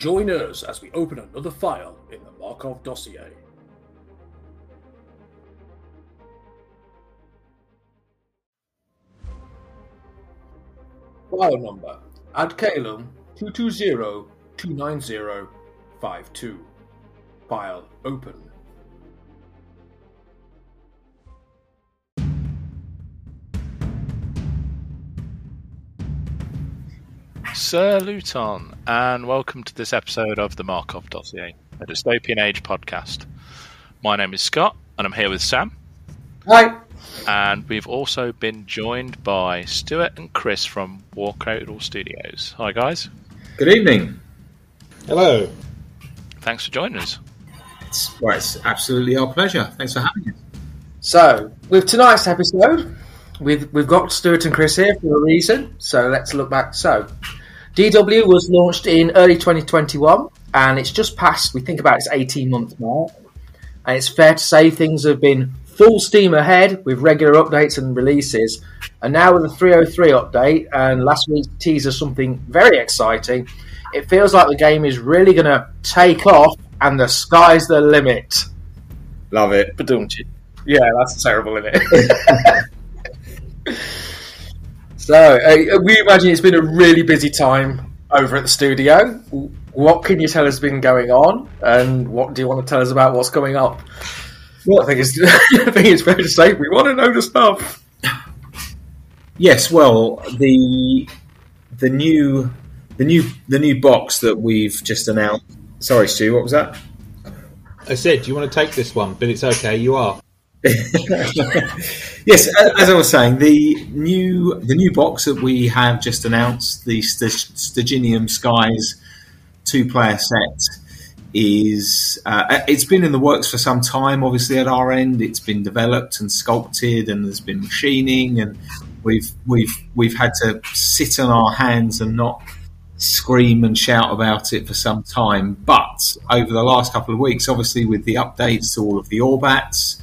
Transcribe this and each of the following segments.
Join us as we open another file in the Markov dossier. File number Ad Caelum 220-290-52. File open. Sir Luton, and welcome to this episode of the Markov Dossier, a dystopian age podcast. My name is Scott, and I'm here with Sam. Hi. And we've also been joined by Stuart and Chris from Warcradle Studios. Hi, guys. Good evening. Hello. Thanks for joining us. It's, well, it's absolutely our pleasure. Thanks for having us. So, with tonight's episode, we've, we've got Stuart and Chris here for a reason. So, let's look back. So, DW was launched in early 2021, and it's just passed, we think about its 18 month mark. And it's fair to say things have been full steam ahead with regular updates and releases. And now with the 303 update and last week's teaser, something very exciting, it feels like the game is really going to take off and the sky's the limit. Love it. Badumchi. Yeah, that's terrible, isn't it? so, uh, we imagine it's been a really busy time over at the studio. What can you tell us has been going on, and what do you want to tell us about what's coming up? Well, I think it's I think it's fair to say we want to know the stuff. Yes, well, the the new the new the new box that we've just announced. Sorry, Stu, what was that? I said, do you want to take this one? But it's okay, you are. Yes, as I was saying, the new the new box that we have just announced, the St- Sturginium Skies two player set, is uh, it's been in the works for some time. Obviously, at our end, it's been developed and sculpted, and there's been machining, and we've we've we've had to sit on our hands and not scream and shout about it for some time. But over the last couple of weeks, obviously with the updates to all of the Orbats,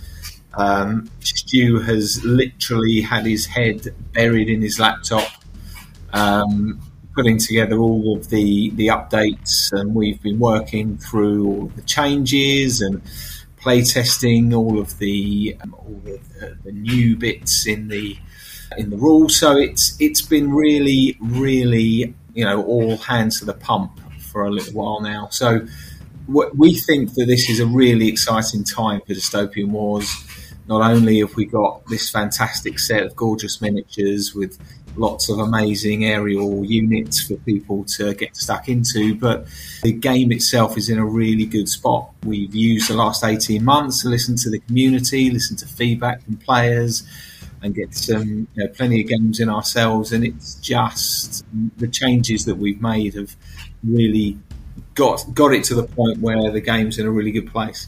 um, Stu has literally had his head buried in his laptop, um, putting together all of the the updates, and we've been working through all the changes and playtesting all of the um, all of the, the new bits in the in the rules. So it's it's been really really you know all hands to the pump for a little while now. So we think that this is a really exciting time for dystopian wars. Not only have we got this fantastic set of gorgeous miniatures with lots of amazing aerial units for people to get stuck into, but the game itself is in a really good spot. We've used the last 18 months to listen to the community, listen to feedback from players, and get some you know, plenty of games in ourselves. And it's just the changes that we've made have really got got it to the point where the game's in a really good place.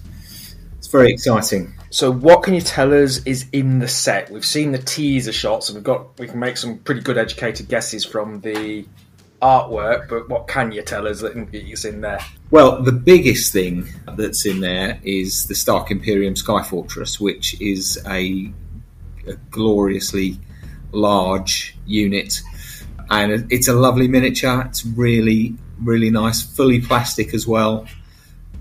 It's very exciting. So, what can you tell us is in the set? We've seen the teaser shots, and we've got we can make some pretty good educated guesses from the artwork. But what can you tell us that is in there? Well, the biggest thing that's in there is the Stark Imperium Sky Fortress, which is a, a gloriously large unit, and it's a lovely miniature. It's really really nice, fully plastic as well.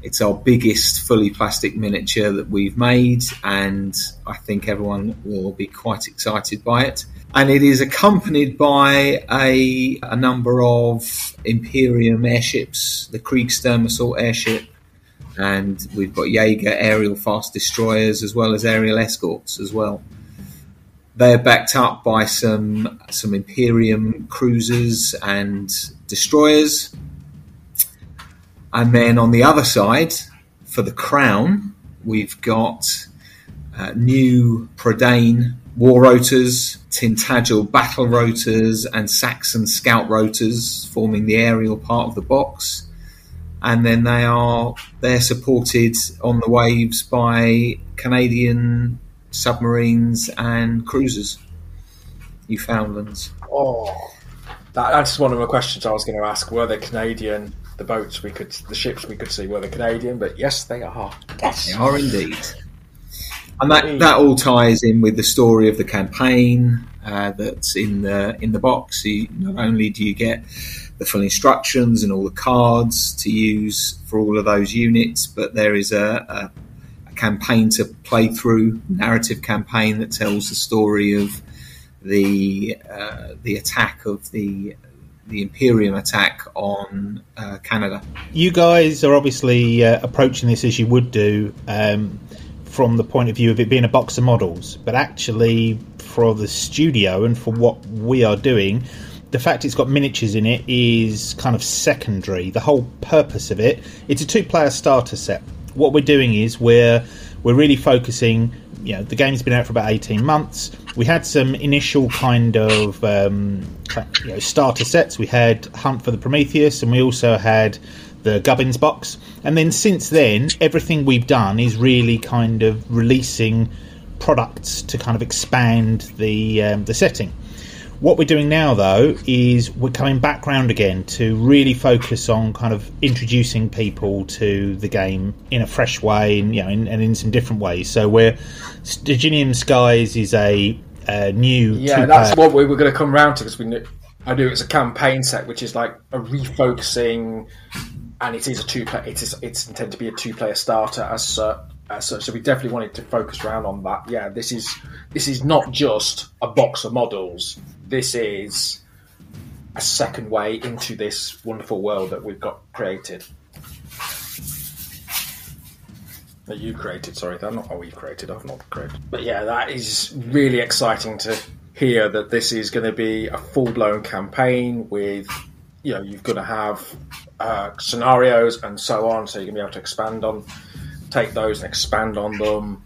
It's our biggest fully plastic miniature that we've made, and I think everyone will be quite excited by it. And it is accompanied by a, a number of Imperium airships, the Kriegssturm assault airship, and we've got Jaeger aerial fast destroyers as well as aerial escorts as well. They're backed up by some some Imperium cruisers and destroyers and then on the other side, for the crown, we've got uh, new Prydain war rotors, Tintagel battle rotors, and Saxon scout rotors forming the aerial part of the box. And then they are they're supported on the waves by Canadian submarines and cruisers, Newfoundlands. Oh, that, that's one of the questions I was going to ask. Were they Canadian? The boats we could, the ships we could see were the Canadian, but yes, they are. Yes, they are indeed. and that, that all ties in with the story of the campaign uh, that's in the in the box. You, not only do you get the full instructions and all the cards to use for all of those units, but there is a, a, a campaign to play through, narrative campaign that tells the story of the uh, the attack of the the Imperium attack on uh, Canada. You guys are obviously uh, approaching this as you would do um, from the point of view of it being a box of models, but actually for the studio and for what we are doing, the fact it's got miniatures in it is kind of secondary. The whole purpose of it, it's a two-player starter set. What we're doing is we're we're really focusing. You know, the game's been out for about eighteen months. We had some initial kind of um, you know, starter sets. We had Hunt for the Prometheus, and we also had the Gubbins box. And then since then, everything we've done is really kind of releasing products to kind of expand the um, the setting. What we're doing now, though, is we're coming back round again to really focus on kind of introducing people to the game in a fresh way, and you know, in, and in some different ways. So, we're Stygian Skies is a, a new yeah, that's what we were going to come round to because we knew I knew it's a campaign set, which is like a refocusing, and it is a two player. It is it's intended to be a two player starter as such. Such, so we definitely wanted to focus around on that. Yeah, this is this is not just a box of models. This is a second way into this wonderful world that we've got created. That you created, sorry, that not what we've created. I've not created, but yeah, that is really exciting to hear that this is going to be a full blown campaign with, you know, you're going to have uh, scenarios and so on, so you're going to be able to expand on take those and expand on them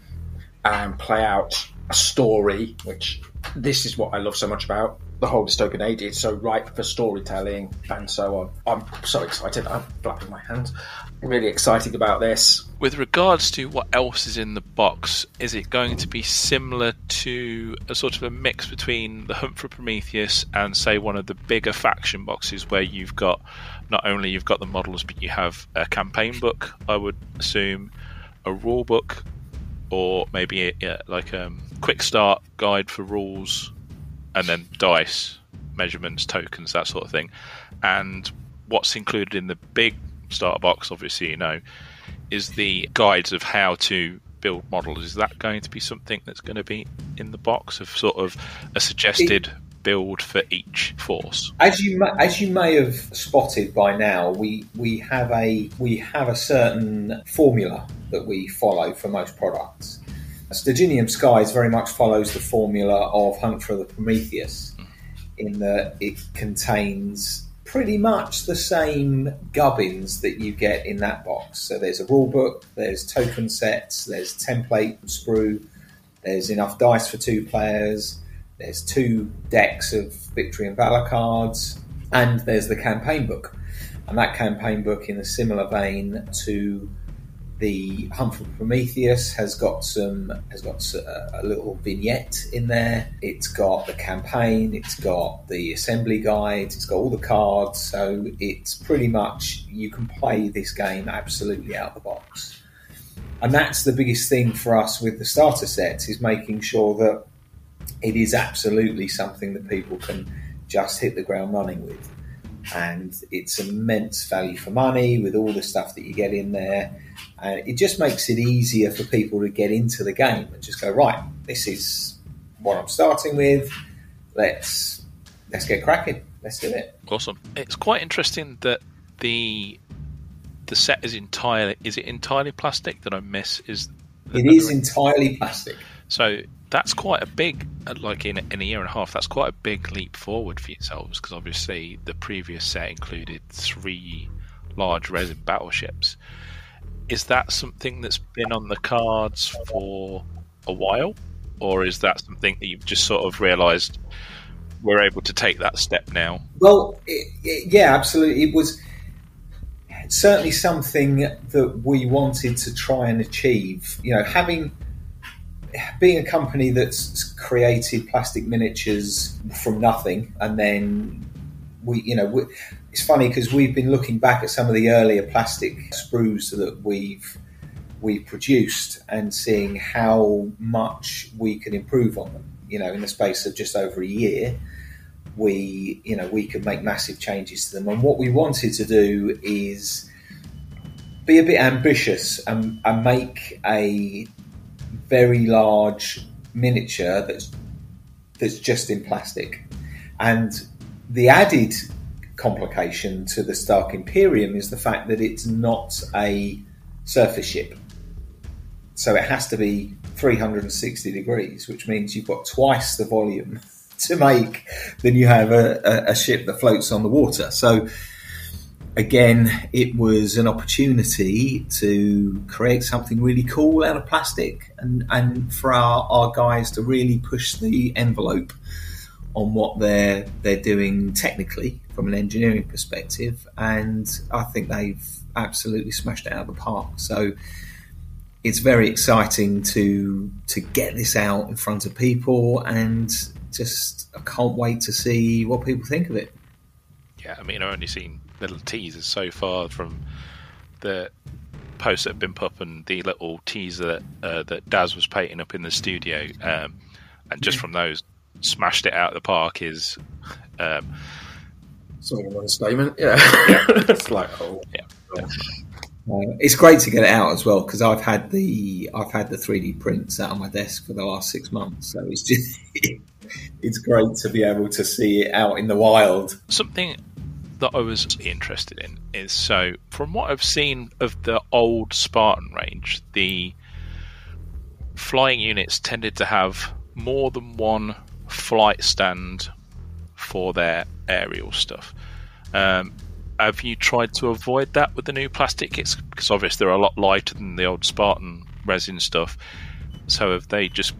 and play out a story, which this is what I love so much about the whole dystopian age. It's so ripe for storytelling and so on. I'm so excited. I'm flapping my hands. really excited about this. With regards to what else is in the box, is it going to be similar to a sort of a mix between the Hunt for Prometheus and say one of the bigger faction boxes where you've got not only you've got the models but you have a campaign book, I would assume, a rule book, or maybe a, a, like a quick start guide for rules, and then dice, measurements, tokens, that sort of thing. And what's included in the big starter box, obviously, you know, is the guides of how to build models. Is that going to be something that's going to be in the box of sort of a suggested build for each force. As you may, as you may have spotted by now, we we have a we have a certain formula that we follow for most products. Stygian Skies very much follows the formula of Hunt for the Prometheus, in that it contains pretty much the same gubbins that you get in that box. So there's a rule book, there's token sets, there's template sprue, there's enough dice for two players, there's two decks of Victory and Valor cards, and there's the campaign book. And that campaign book, in a similar vein to the Hunt for Prometheus, has got some has got a, uh, a little vignette in there. It's got the campaign, it's got the assembly guide, it's got all the cards. So it's pretty much you can play this game absolutely out of the box. And that's the biggest thing for us with the starter sets is making sure that it is absolutely something that people can just hit the ground running with. And it's immense value for money with all the stuff that you get in there. And it just makes it easier for people to get into the game and just go, right, this is what I'm starting with. Let's let's get cracking. Let's do it. Awesome. It's quite interesting that the the set is entirely is it entirely plastic that I miss is it is entirely plastic. So that's quite a big, uh, like in, in a year and a half, that's quite a big leap forward for yourselves because obviously the previous set included three large resin battleships. Is that something that's been on the cards for a while, or is that something that you've just sort of realised we're able to take that step now? Well, it, it, yeah, absolutely. It was certainly something that we wanted to try and achieve. You know, having being a company that's created plastic miniatures from nothing, and then we, you know, we, it's funny because we've been looking back at some of the earlier plastic sprues that we've we produced and seeing how much we can improve on them. You know, in the space of just over a year, we you know we could make massive changes to them. And what we wanted to do is be a bit ambitious and, and make a very large miniature that's that's just in plastic. And the added complication to the Stark Imperium is the fact that it's not a surface ship. So it has to be 360 degrees, which means you've got twice the volume to make than you have a, a, a ship that floats on the water. So again, it was an opportunity to create something really cool out of plastic and, and for our, our guys to really push the envelope on what they're they're doing technically from an engineering perspective and I think they've absolutely smashed it out of the park. So it's very exciting to to get this out in front of people and just I can't wait to see what people think of it. Yeah, I mean I've only seen little teasers so far from the posts that have been put up and the little teaser that uh, that Daz was painting up in the studio, um, and just from those, smashed it out of the park is. Um, Sorry, one statement. Yeah, it's like oh yeah. Uh, it's great to get it out as well because I've had the I've had the 3D prints out on my desk for the last six months, so it's just it's great to be able to see it out in the wild. Something that I was interested in is so from what I've seen of the old Spartan range, the flying units tended to have more than one flight stand for their aerial stuff. Um, have you tried to avoid that with the new plastic kits? Because obviously they're a lot lighter than the old Spartan resin stuff. So have they just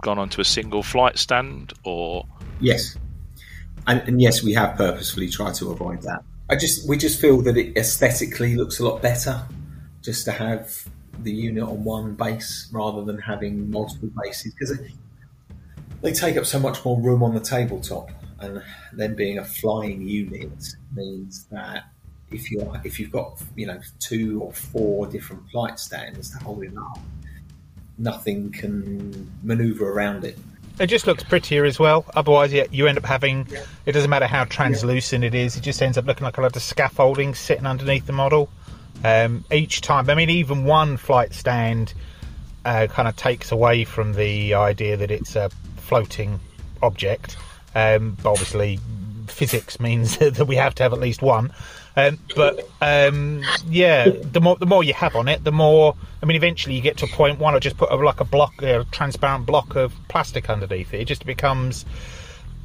gone onto a single flight stand, or Yes, and, and yes, we have purposefully tried to avoid that. I just we just feel that it aesthetically looks a lot better just to have the unit on one base rather than having multiple bases because they, take up so much more room on the tabletop, and then being a flying unit means that if you are if you've got you know two or four different flight stands to hold it up, nothing can maneuver around it. It just looks prettier as well. Otherwise, yeah, you end up having. It doesn't matter how translucent it is; it just ends up looking like a lot of scaffolding sitting underneath the model. Um, each time, I mean, even one flight stand uh, kind of takes away from the idea that it's a floating object. Um, obviously, physics means that we have to have at least one. Um, but um, yeah, the more the more you have on it, the more. I mean, eventually you get to a point. Why not just put a, like a block, a transparent block of plastic underneath it? It just becomes,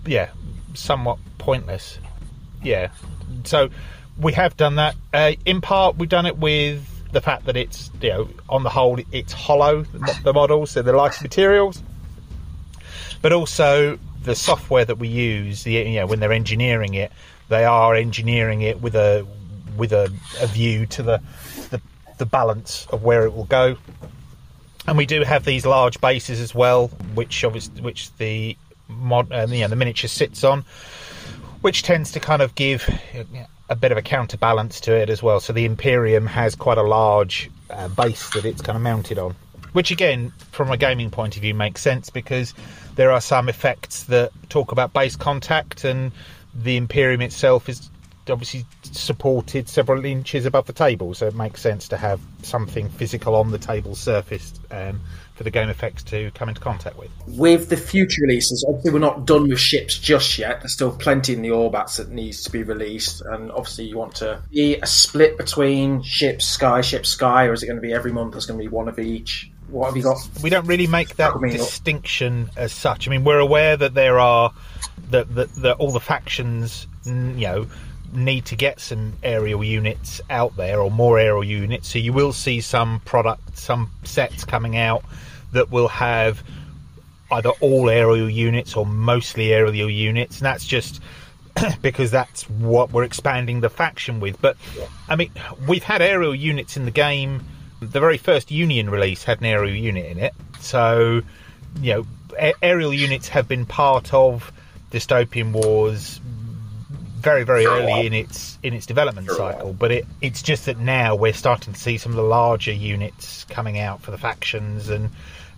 yeah, somewhat pointless. Yeah. So we have done that. Uh, in part, we've done it with the fact that it's you know on the whole it's hollow the model, so they're lighter materials, but also the software that we use. The you know when they're engineering it they are engineering it with a with a, a view to the, the the balance of where it will go. And we do have these large bases as well, which obviously which the mod uh, you know, the miniature sits on, which tends to kind of give a bit of a counterbalance to it as well. So the Imperium has quite a large uh, base that it's kind of mounted on, which again, from a gaming point of view, makes sense because there are some effects that talk about base contact and the Imperium itself is obviously supported several inches above the table, so it makes sense to have something physical on the table surface um, for the game effects to come into contact with. With the future releases, obviously we're not done with ships just yet. There's still plenty in the Orbats that needs to be released, and obviously you want to be a split between ships, sky, ship, sky, or is it going to be every month? There's going to be one of each. What have you got? We don't really make that distinction as such. I mean, we're aware that there are that, all the factions, you know, need to get some aerial units out there or more aerial units. So you will see some product, some sets coming out that will have either all aerial units or mostly aerial units, and that's just because that's what we're expanding the faction with. But I mean, we've had aerial units in the game. The very first Union release had an aerial unit in it, so you know, aerial units have been part of dystopian wars very very early in its in its development cycle. But it it's just that now we're starting to see some of the larger units coming out for the factions, and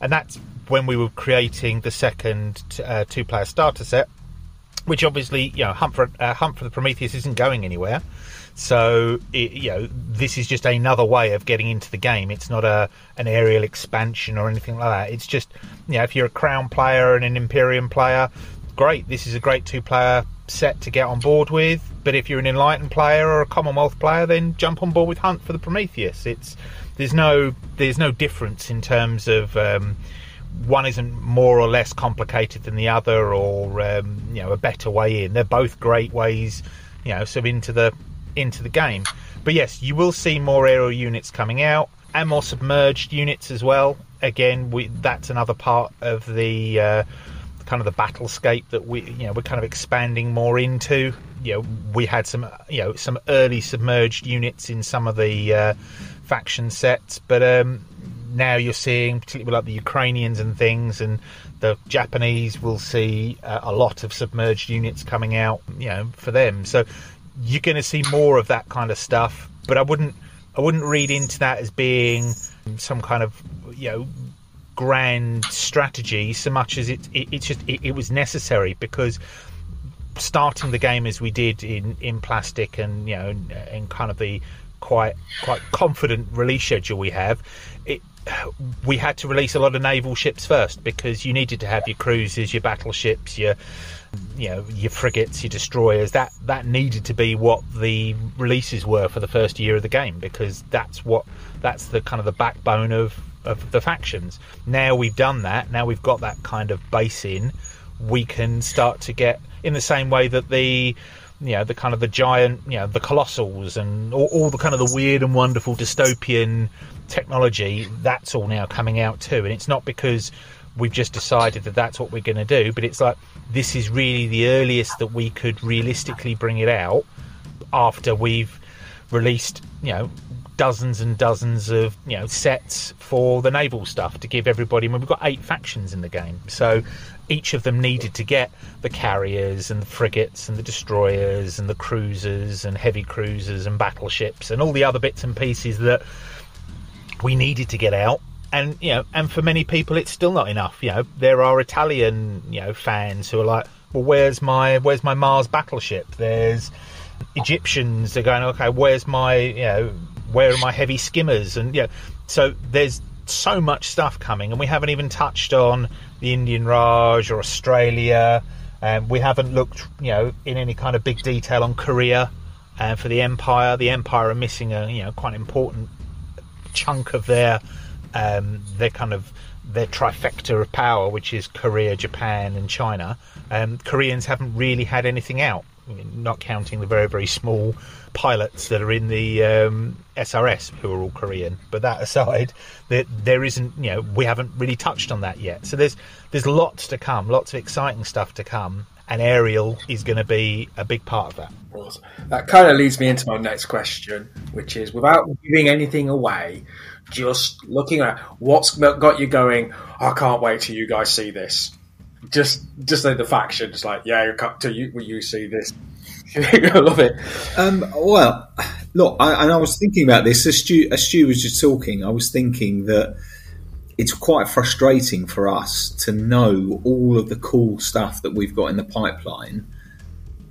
and that's when we were creating the second uh, two player starter set, which obviously you know Hunt for uh, Hunt for the Prometheus isn't going anywhere. So it, you know, this is just another way of getting into the game. It's not a an aerial expansion or anything like that. It's just you know, if you're a Crown player and an Imperium player, great. This is a great two player set to get on board with. But if you're an Enlightened player or a Commonwealth player, then jump on board with Hunt for the Prometheus. It's there's no there's no difference in terms of. Um, one isn't more or less complicated than the other, or um, you know, a better way in. They're both great ways, you know, sort of into the into the game. But yes, you will see more aerial units coming out and more submerged units as well. Again, we, that's another part of the uh, kind of the battlescape that we you know we're kind of expanding more into. You know, we had some you know some early submerged units in some of the uh, faction sets, but um, now you're seeing particularly like the Ukrainians and things and the Japanese will see uh, a lot of submerged units coming out, you know, for them. So you're going to see more of that kind of stuff. But I wouldn't I wouldn't read into that as being some kind of you know grand strategy so much as it, it it's just it, it, was necessary because starting the game as we did in in plastic and you know in, in kind of the quite quite confident release schedule we have it we had to release a lot of naval ships first because you needed to have your cruisers your battleships your you know your frigates, your destroyers. That that needed to be what the releases were for the first year of the game because that's what that's the kind of the backbone of of the factions. Now we've done that. Now we've got that kind of base in. We can start to get in the same way that the you know the kind of the giant you know the colossals and all, all the kind of the weird and wonderful dystopian technology that's all now coming out too and it's not because we've just decided that that's what we're going to do. But it's like this is really the earliest that we could realistically bring it out after we've released, you know, dozens and dozens of you know sets for the naval stuff to give everybody. I mean, we've got eight factions in the game, so each of them needed to get the carriers and the frigates and the destroyers and the cruisers and heavy cruisers and battleships and all the other bits and pieces that we needed to get out and you know, and for many people, it's still not enough. You know, there are Italian you know fans who are like, well, where's my where's my Mars battleship? There's Egyptians are going, okay, where's my you know where are my heavy skimmers? And yeah, so there's so much stuff coming, and we haven't even touched on the Indian Raj or Australia. And um, we haven't looked, you know, in any kind of big detail on Korea. And uh, for the Empire, the Empire are missing a, you know, quite an important chunk of their um, their kind of their trifecta of power, which is Korea, Japan, and China. Um, Koreans haven't really had anything out, not counting the very very small pilots that are in the um, SRS who are all Korean. But that aside, there, there isn't you know we haven't really touched on that yet. So there's there's lots to come, lots of exciting stuff to come. And aerial is going to be a big part of that. That kind of leads me into my next question, which is without giving anything away, just looking at what's got you going. I can't wait till you guys see this. Just, just like the faction, just like yeah, till you you see this. I love it. Um, well, look, I, and I was thinking about this as Stu, as Stu was just talking. I was thinking that it's quite frustrating for us to know all of the cool stuff that we've got in the pipeline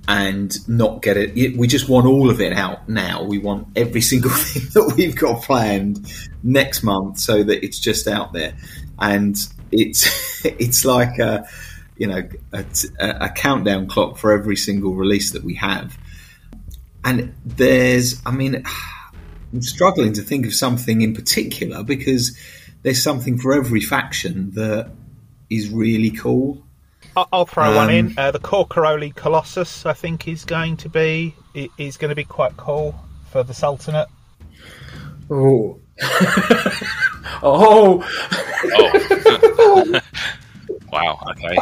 and not get it. We just want all of it out now. We want every single thing that we've got planned next month so that it's just out there. And it's it's like a you know a, a countdown clock for every single release that we have. And there's, I mean, I'm struggling to think of something in particular because there's something for every faction that is really cool I'll throw um, one in. Um, uh, the Korkoroli Colossus, I think, is going to be is going to be quite cool for the Sultanate. Oh, oh, oh. wow. Okay.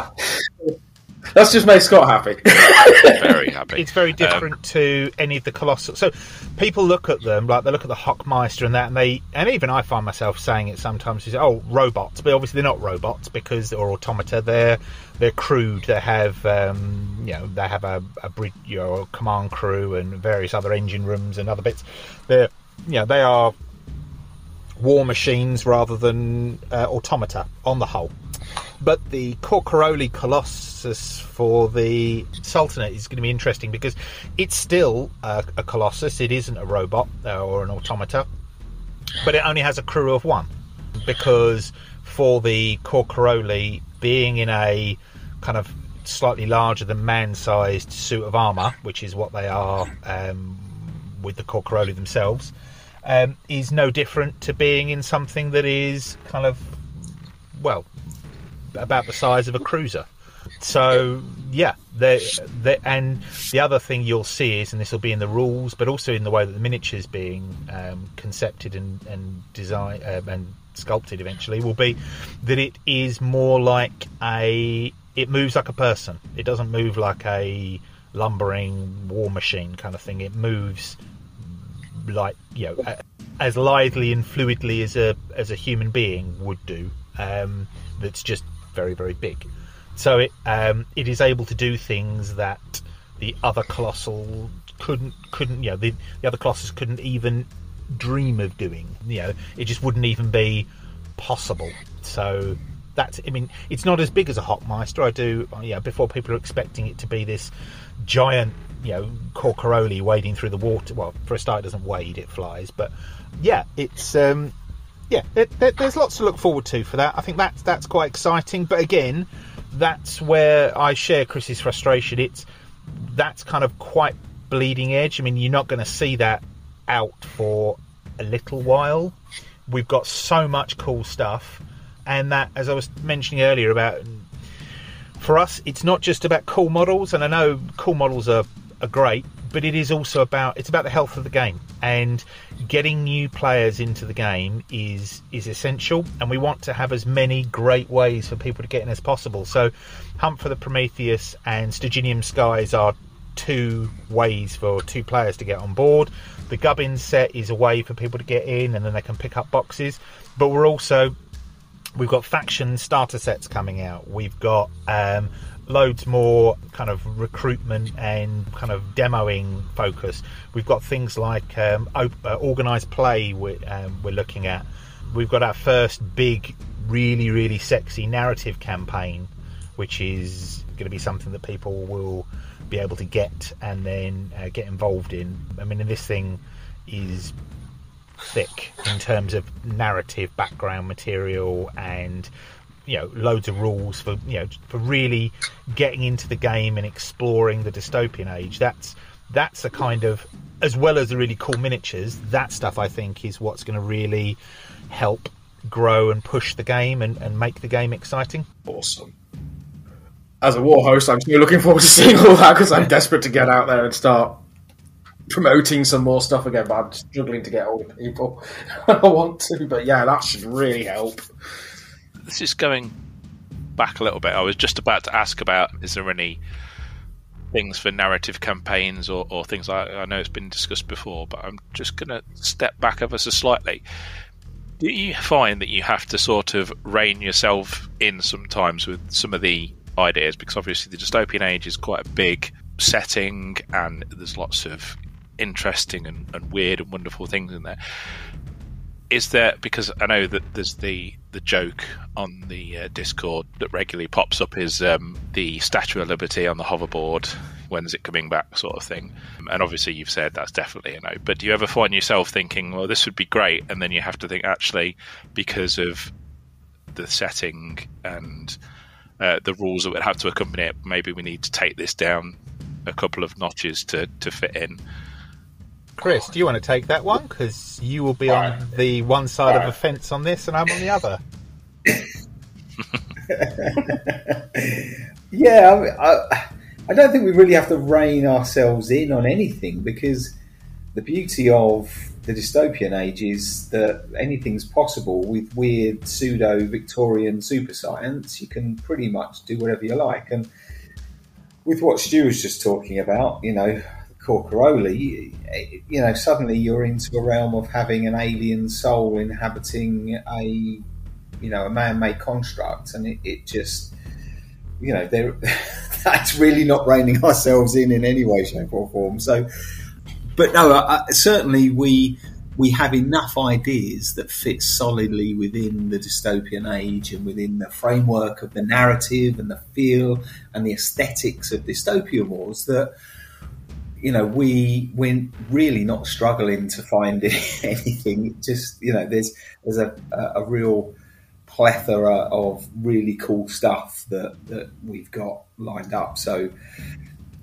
That's just made Scott happy. very happy. It's very Um, different to any of the colossal. So people look at them like they look at the Hochmeister and that, and they and even I find myself saying it sometimes. Is oh robots, but obviously they're not robots because or automata. They're they're crude. They have um, you know they have a, a bridge, you know, command crew and various other engine rooms and other bits. They're you know they are war machines rather than uh, automata on the whole. But the Corcoroli Colossus for the Sultanate is going to be interesting because it's still a, a Colossus. It isn't a robot uh, or an automata, but it only has a crew of one. Because for the Corcoroli, being in a kind of slightly larger than man-sized suit of armour, which is what they are um, with the Corcoroli themselves, um, is no different to being in something that is kind of well about the size of a cruiser. So yeah, and the other thing you'll see is, and this will be in the rules, but also in the way that the miniature is being um, concepted and and designed um, and sculpted eventually will be that it is more like a it moves like a person. It doesn't move like a lumbering war machine kind of thing. It moves like you know as lithely and fluidly as a as a human being would do. Um, that's just very very big. So it um, it is able to do things that the other colossal couldn't couldn't you know the, the other colossus couldn't even dream of doing. You know, it just wouldn't even be possible. So that's I mean, it's not as big as a Hochmeister. I do yeah. Before people are expecting it to be this giant, you know, Corcoroli wading through the water. Well, for a start, it doesn't wade; it flies. But yeah, it's um, yeah. It, there, there's lots to look forward to for that. I think that's that's quite exciting. But again, that's where I share Chris's frustration. It's that's kind of quite bleeding edge. I mean, you're not going to see that out for a little while. We've got so much cool stuff, and that, as I was mentioning earlier, about for us, it's not just about cool models, and I know cool models are, are great, but it is also about it's about the health of the game and getting new players into the game is is essential, and we want to have as many great ways for people to get in as possible. So, Hunt for the Prometheus and Sturginium Skies are two ways for two players to get on board. The Gubbins set is a way for people to get in, and then they can pick up boxes. But we're also we've got faction starter sets coming out. We've got um, loads more kind of recruitment and kind of demoing focus. We've got things like um, uh, organized play we're, um, we're looking at. We've got our first big, really, really sexy narrative campaign, which is going to be something that people will be able to get and then uh, get involved in. I mean, this thing is thick in terms of narrative background material and you know loads of rules for you know for really getting into the game and exploring the dystopian age. That's that's a kind of as well as the really cool miniatures that stuff i think is what's going to really help grow and push the game and, and make the game exciting. Awesome. As a war host, I'm still looking forward to seeing all that because I'm desperate to get out there and start promoting some more stuff again. But I'm struggling to get hold of people. I want to, but yeah, that should really help. this is going back a little bit. I was just about to ask about is there any things for narrative campaigns or, or things like I know it's been discussed before, but I'm just going to step back ever so slightly. Do you find that you have to sort of rein yourself in sometimes with some of the ideas? Because obviously the dystopian age is quite a big setting and there's lots of interesting and, and weird and wonderful things in there is there because I know that there's the the joke on the uh, Discord that regularly pops up is um, the Statue of Liberty on the hoverboard. When's it coming back, sort of thing? And obviously, you've said that's definitely a no. But do you ever find yourself thinking, "Well, this would be great," and then you have to think, actually, because of the setting and uh, the rules that would have to accompany it, maybe we need to take this down a couple of notches to to fit in. Chris do you want to take that one? Because you will be on the one side of the fence on this and i'm on the other. Yeah, I, mean, I, I don't think we really have to rein ourselves in on anything because the beauty of the dystopian age is that anything's possible with weird pseudo Victorian super science. You can pretty much do whatever you like, and with what Stu was just talking about, you know, Corcaroli, you know, suddenly you're into a realm of having an alien soul inhabiting a, you know, a man-made construct, and it, it just, you know, that's really not reining ourselves in in any way, shape, or form. So, but no, certainly we we have enough ideas that fit solidly within the dystopian age and within the framework of the narrative and the feel and the aesthetics of dystopian wars that you know we we're really not struggling to find anything. Just you know there's there's a, a, real plethora of really cool stuff that that we've got lined up. So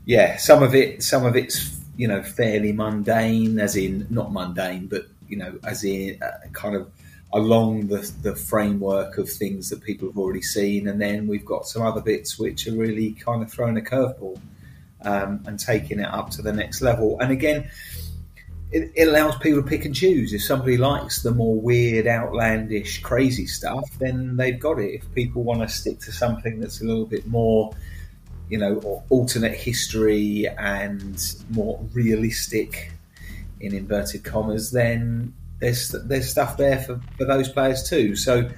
yeah some of it some of it's you know fairly mundane, as in not mundane, but you know as in uh, kind of along the the framework of things that people have already seen, and then we've got some other bits which are really kind of throwing a curveball um, and taking it up to the next level. And again. It, it, allows people to pick and choose. If somebody likes the more weird, outlandish, crazy stuff, then they've got it. If people want to stick to something that's a little bit more you know, alternate history and more realistic, in inverted commas, then there's there's stuff there for, for those players too. So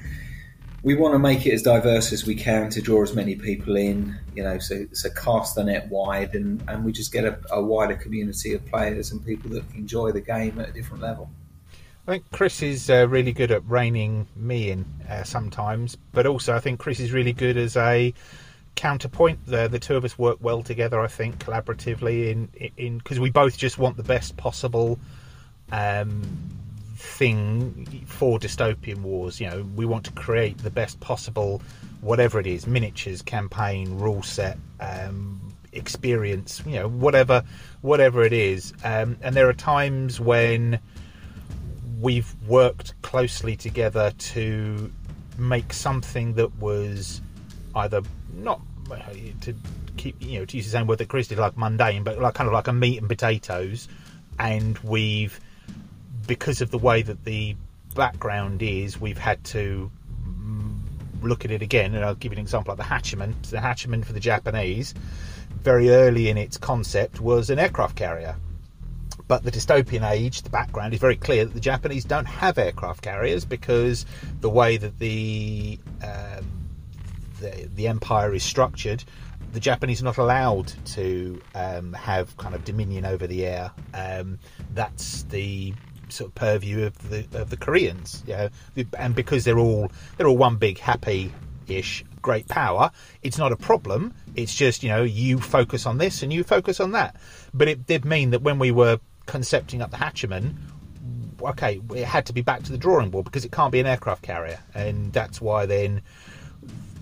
we want to make it as diverse as we can to draw as many people in, you know, so, so cast the net wide and, and we just get a, a wider community of players and people that enjoy the game at a different level. I think Chris is uh, really good at reining me in uh, sometimes, but also I think Chris is really good as a counterpoint. The the two of us work well together, I think, collaboratively in in because we both just want the best possible um, thing for dystopian wars. You know, we want to create the best possible whatever it is, miniatures, campaign, rule set, um, experience. You know, whatever whatever it is. Um, and there are times when we've worked closely together to make something that was either not to keep you know to use the same word that Chris did, like mundane, but like kind of like a meat and potatoes. And we've because of the way that the background is, we've had to look at it again. And I'll give you an example like the Hachiman. The Hachiman for the Japanese, very early in its concept, was an aircraft carrier. But the dystopian age, the background is very clear that the Japanese don't have aircraft carriers because the way that the um, the, the empire is structured, the Japanese are not allowed to um, have kind of dominion over the air. Um, that's the sort of purview of the of the Koreans, you know, and because they're all they're all one big happy ish great power. It's not a problem. It's just you know you focus on this and you focus on that. But it did mean that when we were concepting up the Hachiman, okay, it had to be back to the drawing board because it can't be an aircraft carrier, and that's why then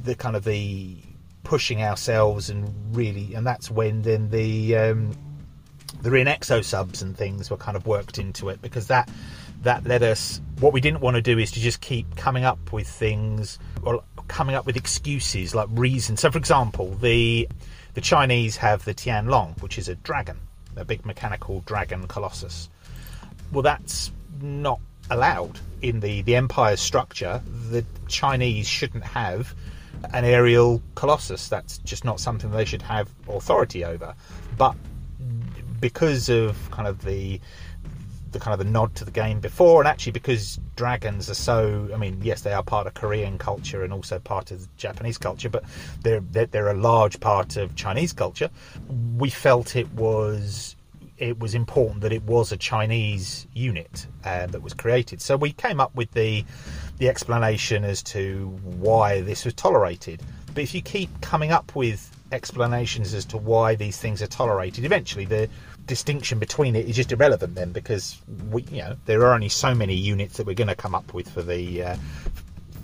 the kind of the pushing ourselves and really, and that's when then the um, the Rin exo subs and things were kind of worked into it because that that led us. What we didn't want to do is to just keep coming up with things or coming up with excuses like reasons. So, for example, the the Chinese have the Tianlong, which is a dragon, a big mechanical dragon colossus. Well, that's not allowed in the the empire's structure. The Chinese shouldn't have an aerial colossus. That's just not something they should have authority over. But because of kind of the the kind of the nod to the game before, and actually because dragons are so, I mean, yes, they are part of Korean culture and also part of Japanese culture, but they're they're, they're a large part of Chinese culture. We felt it was it was important that it was a Chinese unit uh, that was created. So we came up with the the explanation as to why this was tolerated. But if you keep coming up with explanations as to why these things are tolerated, eventually the distinction between it is just irrelevant then because we you know there are only so many units that we're going to come up with for the uh,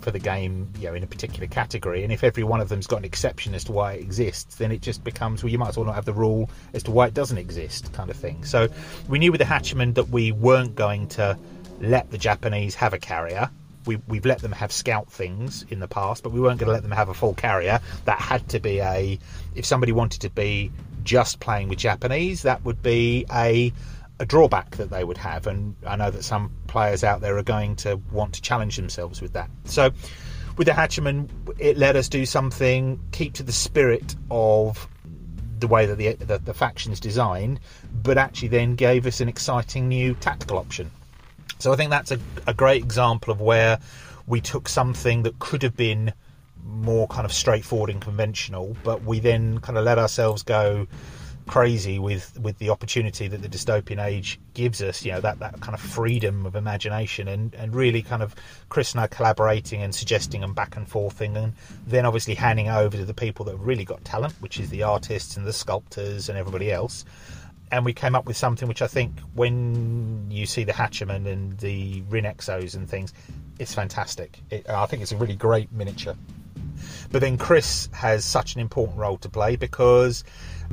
for the game, you know, in a particular category. And if every one of them's got an exception as to why it exists, then it just becomes well, you might as well not have the rule as to why it doesn't exist, kind of thing. So we knew with the Hachiman that we weren't going to let the Japanese have a carrier. We, we've let them have scout things in the past, but we weren't going to let them have a full carrier. That had to be a. If somebody wanted to be just playing with Japanese, that would be a a drawback that they would have. And I know that some players out there are going to want to challenge themselves with that. So with the Hachiman, it let us do something, keep to the spirit of the way that the, the the faction's designed, but actually then gave us an exciting new tactical option. So I think that's a, a great example of where we took something that could have been more kind of straightforward and conventional, but we then kind of let ourselves go crazy with with the opportunity that the dystopian age gives us you know that that kind of freedom of imagination and and really kind of chris and i collaborating and suggesting and back and forthing and then obviously handing over to the people that have really got talent which is the artists and the sculptors and everybody else and we came up with something which i think when you see the Hachiman and the Rinexos and things it's fantastic it, i think it's a really great miniature but then chris has such an important role to play because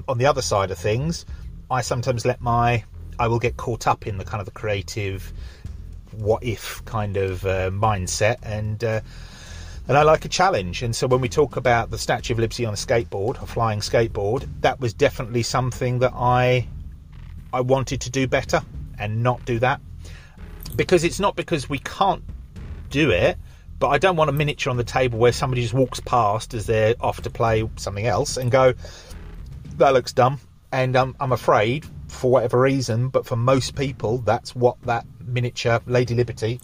on the other side of things, I sometimes let my I will get caught up in the kind of the creative what if kind of uh, mindset and uh, and I like a challenge. And so when we talk about the Statue of Liberty on a skateboard, a flying skateboard, that was definitely something that I I wanted to do better and not do that because it's not because we can't do it. But I don't want a miniature on the table where somebody just walks past as they're off to play something else and go, that looks dumb. And um, I'm afraid, for whatever reason, but for most people, that's what that miniature Lady Liberty,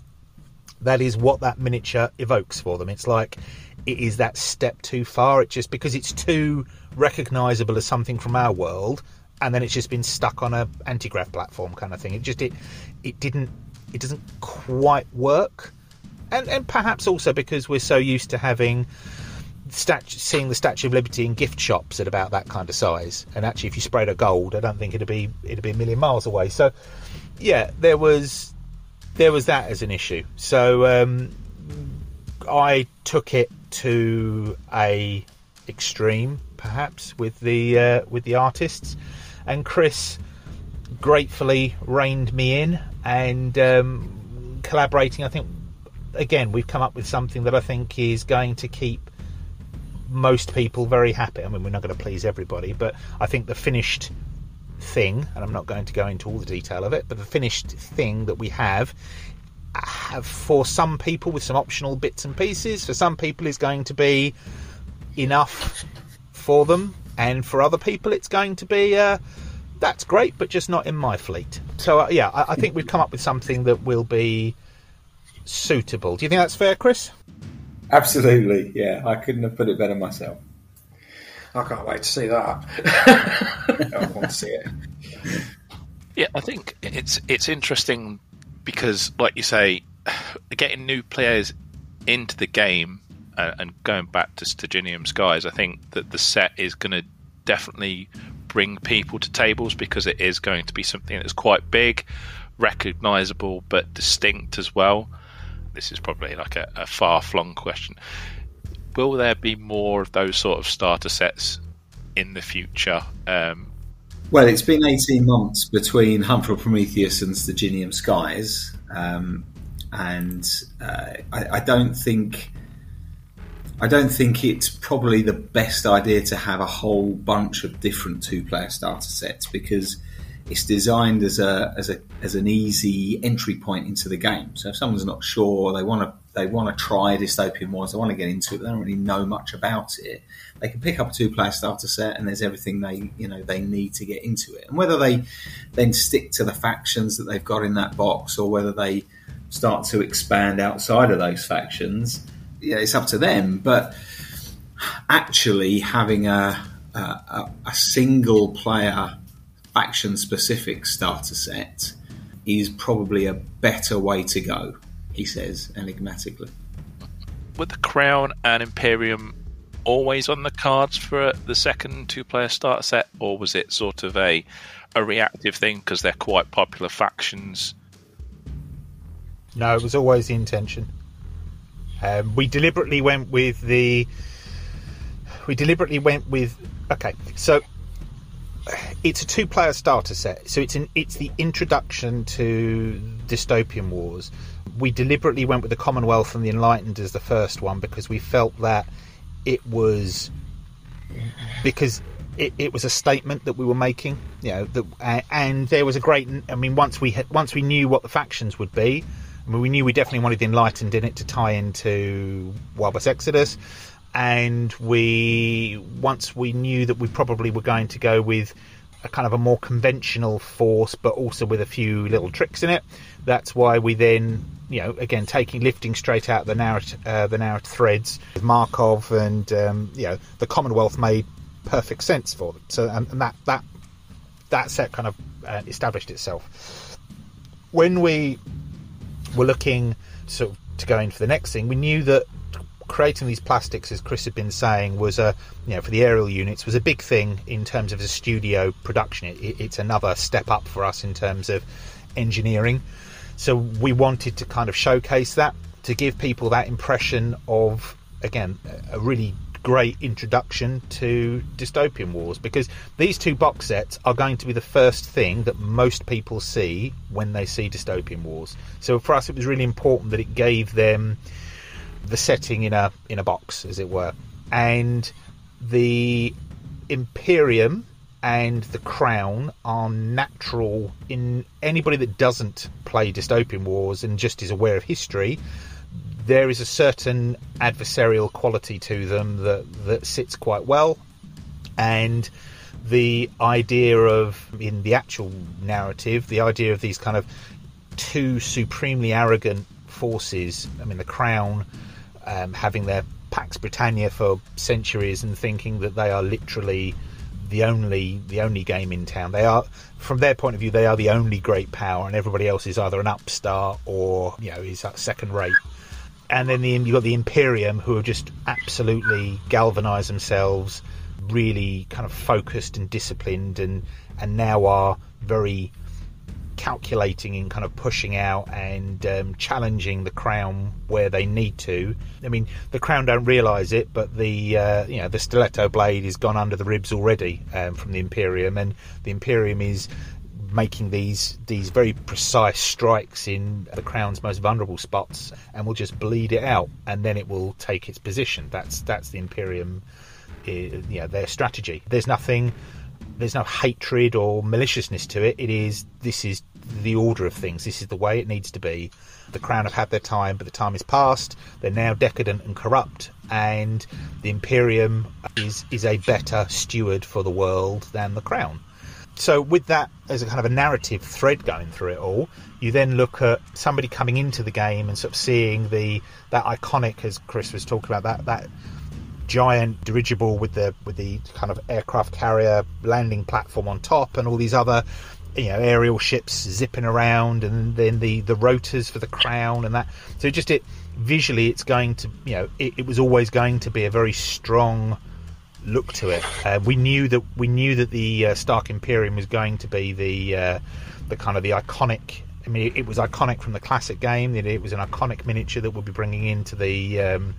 that is what that miniature evokes for them. It's like it is that step too far. It just because it's too recognisable as something from our world, and then it's just been stuck on a anti-grav platform kind of thing. It just it it didn't it doesn't quite work, and and perhaps also because we're so used to having statue, seeing the Statue of Liberty in gift shops at about that kind of size. And actually, if you sprayed it gold, I don't think it'd be it'd be a million miles away. So, yeah, there was there was that as an issue. So um, I took it to a extreme, perhaps with the uh, with the artists, and Chris gratefully reined me in and um, collaborating. I think again we've come up with something that I think is going to keep most people very happy. I mean, we're not going to please everybody, but I think the finished thing, and I'm not going to go into all the detail of it, but the finished thing that we have, have for some people with some optional bits and pieces, for some people is going to be enough for them, and for other people it's going to be. Uh, that's great, but just not in my fleet. So uh, yeah, I, I think we've come up with something that will be suitable. Do you think that's fair, Chris? Absolutely, yeah. I couldn't have put it better myself. I can't wait to see that. I want to see it. Yeah, I think it's it's interesting because, like you say, getting new players into the game uh, and going back to Sturginium Skies, I think that the set is going to definitely bring people to tables because it is going to be something that's quite big, recognizable, but distinct as well this is probably like a, a far flung question. Will there be more of those sort of starter sets in the future? Um, well, it's been 18 months between for Prometheus and Sturginium Skies, um, and uh, I, I, don't think I don't think it's probably the best idea to have a whole bunch of different two-player starter sets because it's designed as a as a as an easy entry point into the game. So if someone's not sure, they want to they want to try Dystopian Wars, they want to get into it, they don't really know much about it. They can pick up a two player starter set, and there's everything they you know they need to get into it. And whether they then stick to the factions that they've got in that box, or whether they start to expand outside of those factions, yeah, it's up to them. But actually, having a a, a single player faction specific starter set is probably a better way to go, he says enigmatically. Were the Crown and Imperium always on the cards for the second two player starter set, or was it sort of a, a reactive thing because they're quite popular factions? No, it was always the intention. Um, we deliberately went with the. We deliberately went with. Okay, so it's a two-player starter set, so it's an it's the introduction to dystopian wars. We deliberately went with the Commonwealth and the Enlightened as the first one because we felt that it was because it, it was a statement that we were making, you know, that, and there was a great. I mean, once we had, once we knew what the factions would be, I mean, we knew we definitely wanted the Enlightened in it to tie into Wild West Exodus, and we once we knew that we probably were going to go with a kind of a more conventional force, but also with a few little tricks in it. That's why we then, you know, again taking lifting straight out the narrative, uh, the narrative threads, with Markov and um, you know the Commonwealth made perfect sense for them. So and, and that that that set kind of uh, established itself. When we were looking sort of to go in for the next thing, we knew that creating these plastics, as Chris had been saying, was a you know for the aerial units was a big thing in terms of a studio production. It, it's another step up for us in terms of engineering. So we wanted to kind of showcase that to give people that impression of again a really great introduction to dystopian wars because these two box sets are going to be the first thing that most people see when they see dystopian wars so for us it was really important that it gave them the setting in a in a box, as it were, and the Imperium and the Crown are natural in anybody that doesn't play dystopian wars and just is aware of history. There is a certain adversarial quality to them that that sits quite well, and the idea of in the actual narrative, the idea of these kind of two supremely arrogant forces. I mean, the Crown um, having their Pax Britannia for centuries and thinking that they are literally the only the only game in town. They are, from their point of view, they are the only great power, and everybody else is either an upstart or you know is second rate. And then the, you've got the Imperium, who have just absolutely galvanised themselves, really kind of focused and disciplined, and and now are very calculating and kind of pushing out and um, challenging the crown where they need to. I mean, the crown don't realise it, but the uh, you know the stiletto blade has gone under the ribs already um, from the Imperium, and the Imperium is making these these very precise strikes in the crown's most vulnerable spots, and will just bleed it out, and then it will take its position. That's that's the Imperium, uh, you know, their strategy. There's nothing there's no hatred or maliciousness to it. It is this is the order of things. This is the way it needs to be. The Crown have had their time, but the time is past. They're now decadent and corrupt, and the Imperium is is a better steward for the world than the Crown. So, with that as a kind of a narrative thread going through it all, you then look at somebody coming into the game and sort of seeing the that iconic, as Chris was talking about, that that giant dirigible with the with the kind of aircraft carrier landing platform on top and all these other you know aerial ships zipping around and then the the rotors for the crown and that. So just it visually it's going to you know it, it was always going to be a very strong look to it. Uh, we knew that we knew that the uh, Stark Imperium was going to be the uh, the kind of the iconic I mean it, was iconic from the classic game it, it was an iconic miniature that we'll be bringing into the um,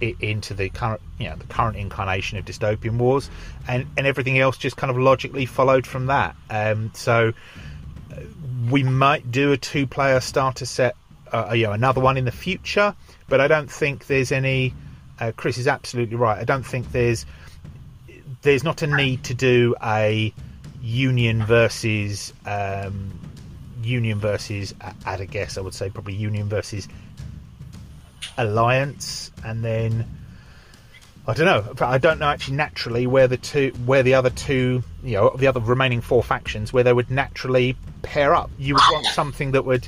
into the current you know the current incarnation of dystopian wars and and everything else just kind of logically followed from that. Um, so uh, we might do a two player starter set uh, you know another one in the future but i don't think there's any uh, chris is absolutely right i don't think there's there's not a need to do a union versus um, union versus at a guess i would say probably union versus alliance, and then I don't know. I don't know actually naturally where the two, where the other two, you know, the other remaining four factions, where they would naturally pair up. You would want something that would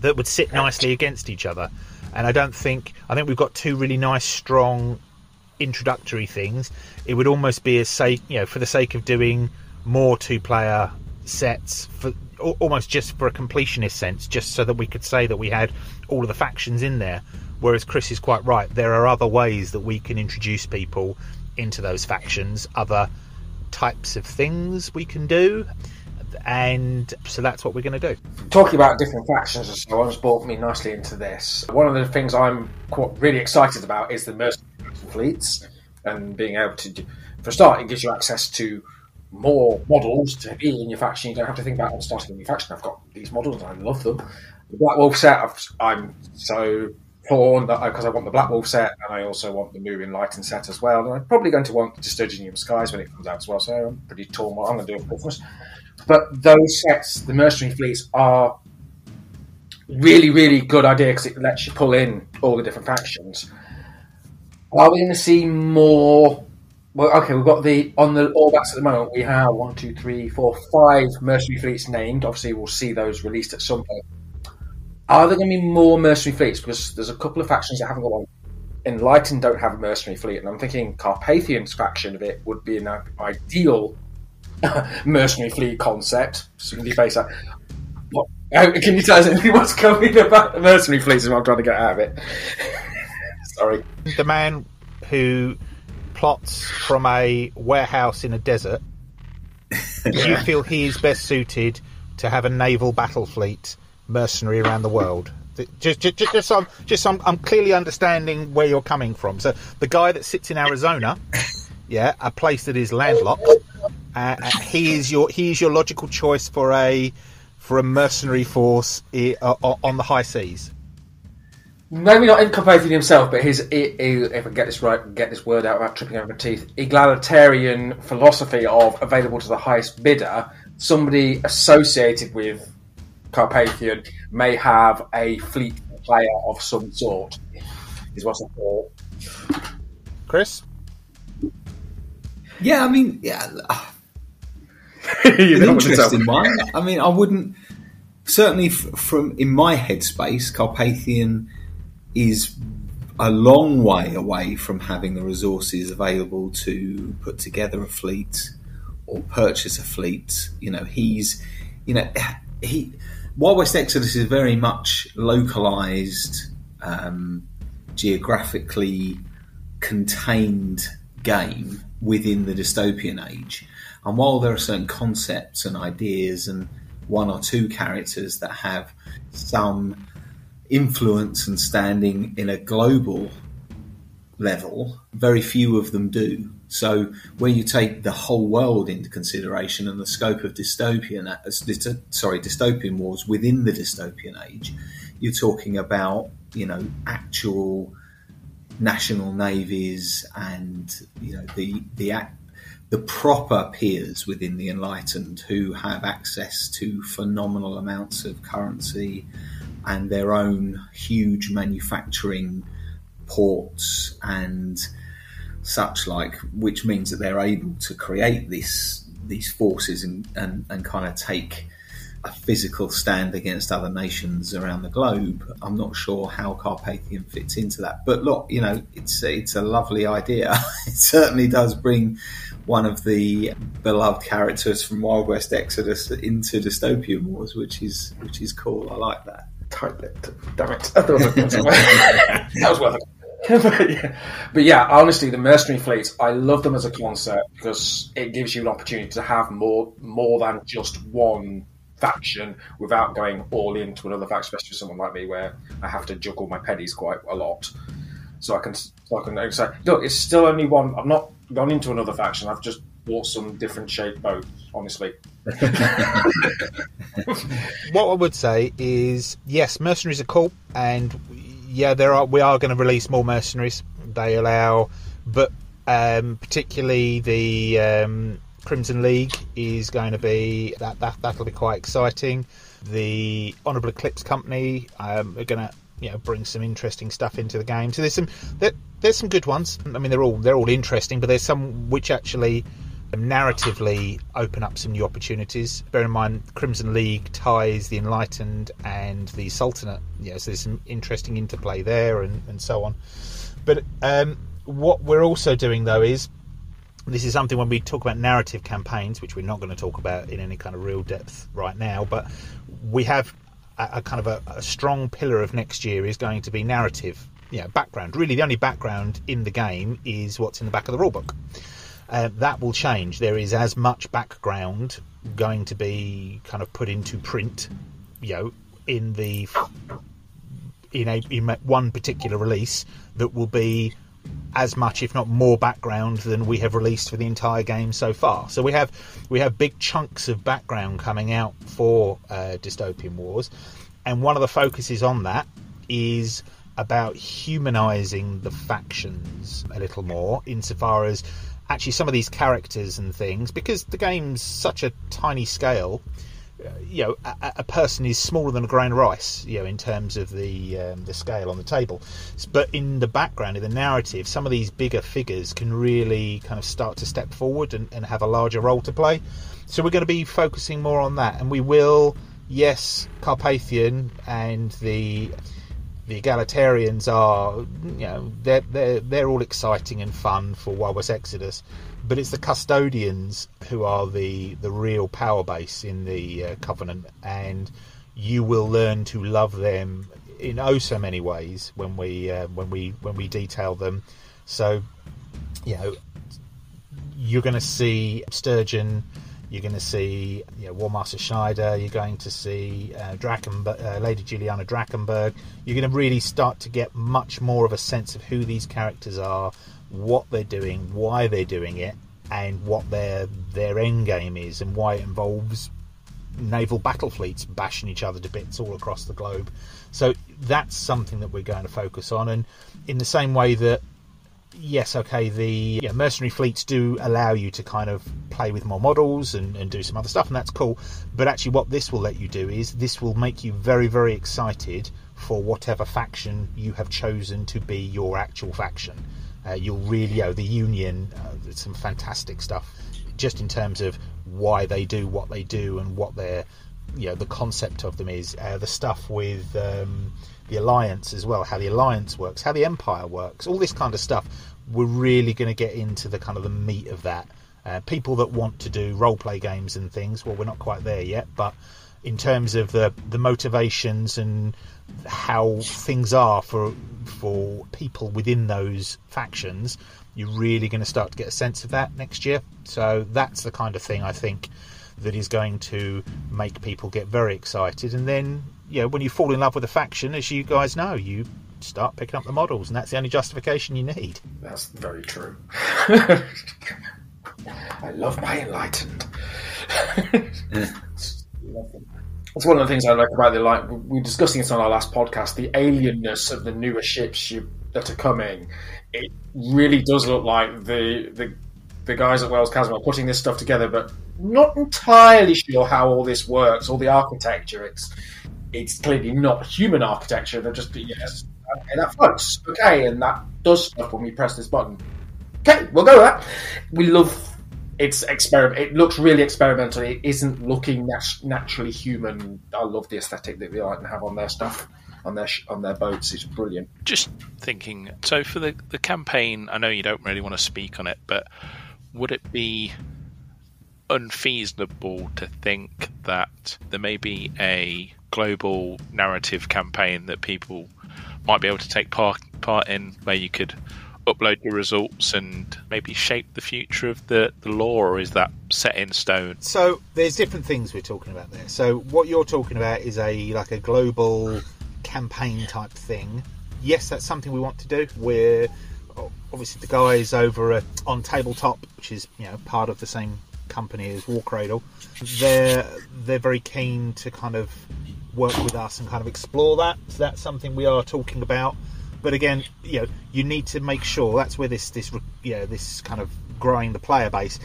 that would sit nicely against each other, and I don't think. I think we've got two really nice, strong introductory things. It would almost be a sake, you know, for the sake of doing more two-player sets for almost just for a completionist sense, just so that we could say that we had all of the factions in there. Whereas Chris is quite right. There are other ways that we can introduce people into those factions, other types of things we can do. And so that's what we're going to do. Talking about different factions and so on has brought me nicely into this. One of the things I'm quite, really excited about is the mercenary fleets and being able to, do, for a start, it gives you access to more models to be in your faction. You don't have to think about I'm starting a new faction. I've got these models I love them. The Black Wolf set, i am so Pawn because uh, I want the Black Wolf set and I also want the Moving Lighten set as well. And I'm probably going to want the Sturginium Skies when it comes out as well. So I'm pretty torn what I'm going to do for Christmas. But those sets, the mercenary fleets, are really, really good idea because it lets you pull in all the different factions. Are we going to see more? Well, okay, we've got the on the all backs at the moment. We have one, two, three, four, five mercenary fleets named. Obviously, we'll see those released at some point. Are there going to be more mercenary fleets? Because there's a couple of factions that haven't got one. Enlightened don't have a mercenary fleet, and I'm thinking Carpathian's faction of it would be an ideal mercenary fleet concept. Somebody base that. What, uh, can you tell us anything what's coming about the mercenary fleets? Is what I'm trying to get out of it. Sorry. The man who plots from a warehouse in a desert. Do you feel he is best suited to have a naval battle fleet mercenary around the world? Just, just, just, just, so I'm, just so I'm, I'm clearly understanding where you're coming from. So the guy that sits in Arizona, yeah, a place that is landlocked, uh, uh, he is your he is your logical choice for a for a mercenary force i- uh, on the high seas. Maybe not in Carpathian himself, but his, i- i- if I get this right, get this word out without tripping over my teeth, egalitarian philosophy of available to the highest bidder, somebody associated with Carpathian may have a fleet player of some sort, is what I thought. Chris, Yeah, I mean, yeah, You an know what to tell. interesting one. I mean, I wouldn't certainly from in my headspace, Carpathian is a long way away from having the resources available to put together a fleet or purchase a fleet. You know, he's, you know, he. Wild West Exodus is very much localized, um, geographically contained game within the dystopian age. And while there are certain concepts and ideas and one or two characters that have some influence and standing in a global level, very few of them do. So when you take the whole world into consideration and the scope of dystopian, uh, sorry, dystopian wars within the dystopian age, you're talking about you know actual national navies and you know the the act, the proper peers within the enlightened who have access to phenomenal amounts of currency and their own huge manufacturing ports and such like, which means that they're able to create this these forces and, and, and kind of take a physical stand against other nations around the globe. I'm not sure how Carpathian fits into that, but look, you know, it's it's a lovely idea. it certainly does bring one of the beloved characters from Wild West Exodus into dystopian wars, which is which is cool. I like that. Tight-lipped. Damn it. I thought it was that was worth it. but, yeah. but yeah, honestly, the mercenary fleets, I love them as a concept because it gives you an opportunity to have more more than just one faction without going all into another faction, especially someone like me where I have to juggle my pennies quite a lot. So I can so I can say, look, it's still only one. I've not gone into another faction. I've just bought some different shaped boats. Honestly, what I would say is yes, mercenaries are cool, and yeah, there are we are going to release more mercenaries. They allow, but um, particularly the um, Crimson League is going to be that, that that'll be quite exciting. The Honourable Eclipse Company um, are going to you know bring some interesting stuff into the game. So there's some there, there's some good ones. I mean they're all they're all interesting, but there's some which actually narratively open up some new opportunities. Bear in mind, Crimson League ties the Enlightened and the Sultanate. Yeah, so there's some interesting interplay there, and, and so on. But um, what we're also doing though is this is something when we talk about narrative campaigns, which we're not going to talk about in any kind of real depth right now, but we have a, a kind of a, a strong pillar of next year is going to be narrative. Yeah, background. Really, the only background in the game is what's in the back of the rulebook. Uh, that will change. There is as much background going to be kind of put into print, you know, in the in a in one particular release that will be as much, if not more, background than we have released for the entire game so far. So we have we have big chunks of background coming out for uh, Dystopian Wars, and one of the focuses on that is about humanizing the factions a little more, insofar as actually some of these characters and things, because the game's such a tiny scale, you know, a, a, person is smaller than a grain of rice, you know, in terms of the um, the scale on the table. But in the background, in the narrative, some of these bigger figures can really kind of start to step forward and, and have a larger role to play. So we're going to be focusing more on that, and we will, yes, Carpathian and the the egalitarians are, you know, they're they're they're all exciting and fun for Wild West Exodus but it's the custodians who are the the real power base in the uh, covenant, and you will learn to love them in oh so many ways when we uh, when we when we detail them. So, you know, you're going to see Sturgeon. You're going to see you know, Schneider. You're going to see uh, uh, Lady Juliana Drakenberg. You're going to really start to get much more of a sense of who these characters are, what they're doing, why they're doing it, and what their their end game is, and why it involves naval battle fleets bashing each other to bits all across the globe. So that's something that we're going to focus on, and in the same way that yes, okay, the yeah, mercenary fleets do allow you to kind of play with more models and, and do some other stuff, and that's cool. But actually, what this will let you do is this will make you very, very excited for whatever faction you have chosen to be your actual faction. Uh, you'll really, know, the Union, uh, some fantastic stuff, just in terms of why they do what they do and what their, you know, the concept of them is. Uh, the stuff with um, the Alliance as well, how the Alliance works, how the Empire works, all this kind of stuff. We're really going to get into the kind of the meat of that. Uh, people that want to do role play games and things, well, we're not quite there yet, but in terms of the the motivations and how things are for for people within those factions, you're really going to start to get a sense of that next year. So that's the kind of thing I think that is going to make people get very excited. And then, you know, when you fall in love with a faction, as you guys know, you start picking up the models, and that's the only justification you need. That's very true. I love my enlightened. That's one of the things I like about the like we were discussing it on our last podcast. The alienness of the newer ships you, that are coming, it really does look like the the the guys at Wells Chasm are putting this stuff together, but not entirely sure how all this works. All the architecture, it's it's clearly not human architecture. They're just yes, and that floats okay, and that does stuff when we press this button. Okay, we'll go with that. We love it's experiment. It looks really experimental. It isn't looking nat- naturally human. I love the aesthetic that the Iron have on their stuff, on their sh- on their boats. It's brilliant. Just thinking. So for the the campaign, I know you don't really want to speak on it, but would it be unfeasible to think that there may be a global narrative campaign that people might be able to take part part in, where you could upload your results and maybe shape the future of the, the lore, or is that set in stone? So there's different things we're talking about there. So what you're talking about is a like a global campaign type thing. Yes, that's something we want to do. We're obviously the guys over at, OnTableTop, which is you know part of the same company as Warcradle. They're they're very keen to kind of work with us and kind of explore that. So that's something we are talking about but again, you know, you need to make sure that's where this this know this kind of growing the player base.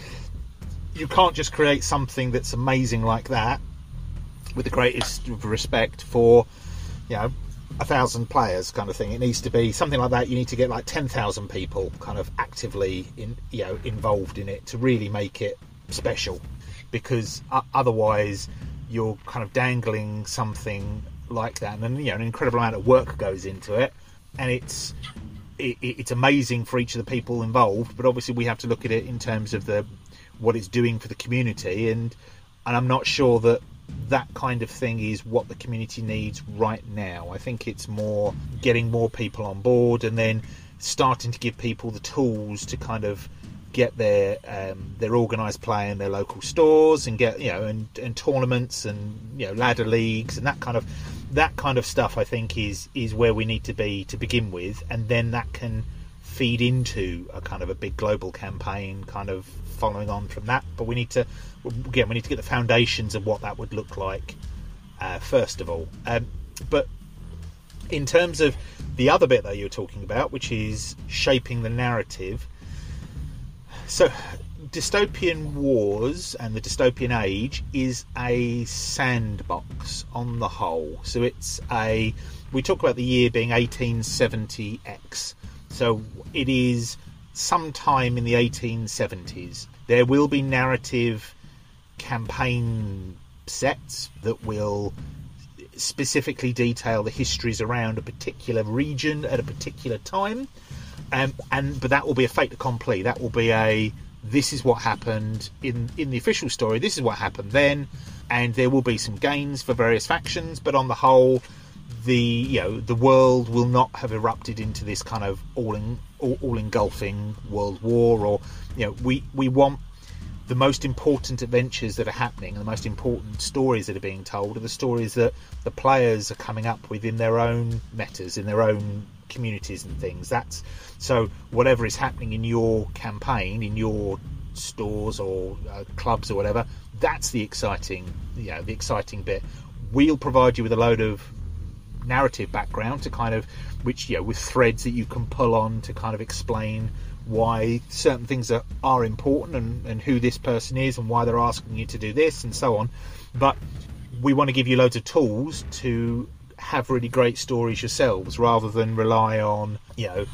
You can't just create something that's amazing like that with the greatest respect for you know a thousand players kind of thing. It needs to be something like that. You need to get like ten thousand people kind of actively in you know involved in it to really make it special, because otherwise you're kind of dangling something like that, and you know an incredible amount of work goes into it and it's it, it's amazing for each of the people involved. But obviously, we have to look at it in terms of the what it's doing for the community, and and I'm not sure that that kind of thing is what the community needs right now. I think it's more getting more people on board, and then starting to give people the tools to kind of get their um, their organised play in their local stores and get you know and, and tournaments and you know ladder leagues and that kind of that kind of stuff I think is is where we need to be to begin with, and then that can feed into a kind of a big global campaign, kind of following on from that. But we need to again we need to get the foundations of what that would look like uh, first of all. Um, but in terms of the other bit that you're talking about, which is shaping the narrative, so Dystopian Wars and the Dystopian Age is a sandbox on the whole. So it's a. We talk about the year being 1870X. So it is sometime in the 1870s. There will be narrative campaign sets that will specifically detail the histories around a particular region at a particular time. Um, and but that will be a fait accompli. That will be a this is what happened in in the official story. This is what happened then, and there will be some gains for various factions. But on the whole, the you know the world will not have erupted into this kind of all in, all, all engulfing world war. Or you know we we want the most important adventures that are happening, and the most important stories that are being told, are the stories that the players are coming up with in their own metas, in their own communities and things. That's so whatever is happening in your campaign, in your stores or uh, clubs or whatever, that's the exciting, know, the exciting bit. We'll provide you with a load of narrative background to kind of, which know, with threads that you can pull on to kind of explain why certain things are, are important and, and who this person is and why they're asking you to do this and so on. But we want to give you loads of tools to have really great stories yourselves rather than rely on, you know,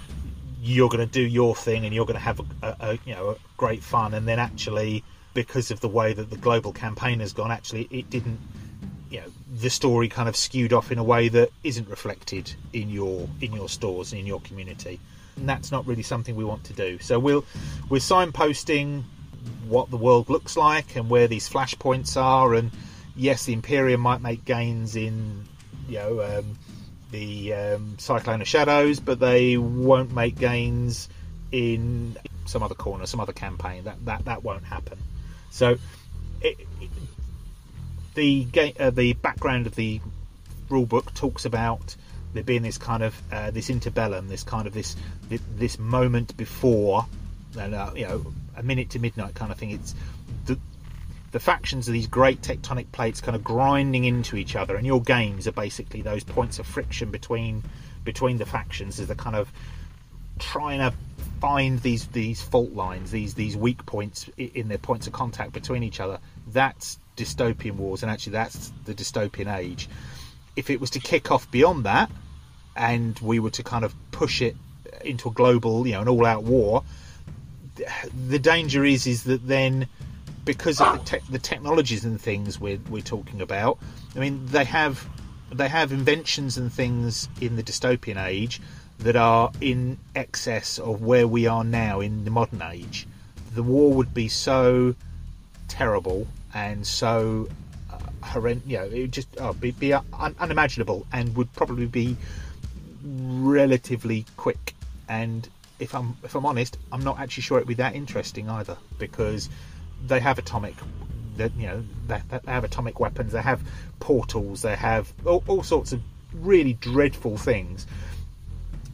you're going to do your thing and you're going to have a, a, a you know a great fun and then actually because of the way that the global campaign has gone actually it didn't you know the story kind of skewed off in a way that isn't reflected in your in your stores and in your community and that's not really something we want to do. So we'll we're signposting what the world looks like and where these flashpoints are. And yes, the Imperium might make gains in you know um, the um, Cyclone of Shadows, but they won't make gains in some other corner, some other campaign. That that that won't happen. So it, it, the uh, the background of the rulebook talks about there being this kind of uh, this interbellum, this kind of this this moment before, and uh, you know, a minute to midnight kind of thing. It's the factions of these great tectonic plates kind of grinding into each other, and your games are basically those points of friction between between the factions as they're kind of trying to find these these fault lines, these these weak points in their points of contact between each other. That's dystopian wars, and actually that's the dystopian age if it was to kick off beyond that, and we were to kind of push it into a global, you know, an all-out war, the danger is is that then because of the, te- the technologies and things we're we're talking about, I mean, they have they have inventions and things in the dystopian age that are in excess of where we are now in the modern age. The war would be so terrible and so uh, horrendous. You know, it would just oh, be, be un- unimaginable and would probably be relatively quick. And if I'm if I'm honest, I'm not actually sure it'd be that interesting either because they have atomic. That you know they, they, have atomic weapons. They have portals. They have all, all sorts of really dreadful things.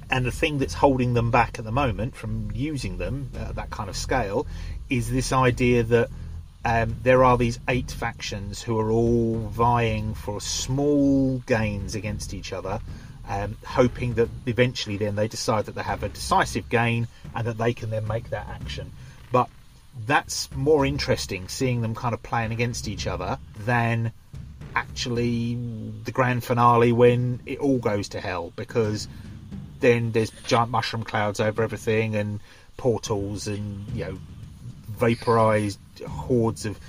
And the thing that's holding them back at the moment from using them at that kind of scale is this idea that um, there are these eight factions who are all vying for small gains against each other, um, hoping that eventually then they decide that they have a decisive gain and that they can then make that action. That's more interesting seeing them kind of playing against each other than actually the grand finale when it all goes to hell because then there's giant mushroom clouds over everything and portals and you know vaporized hordes of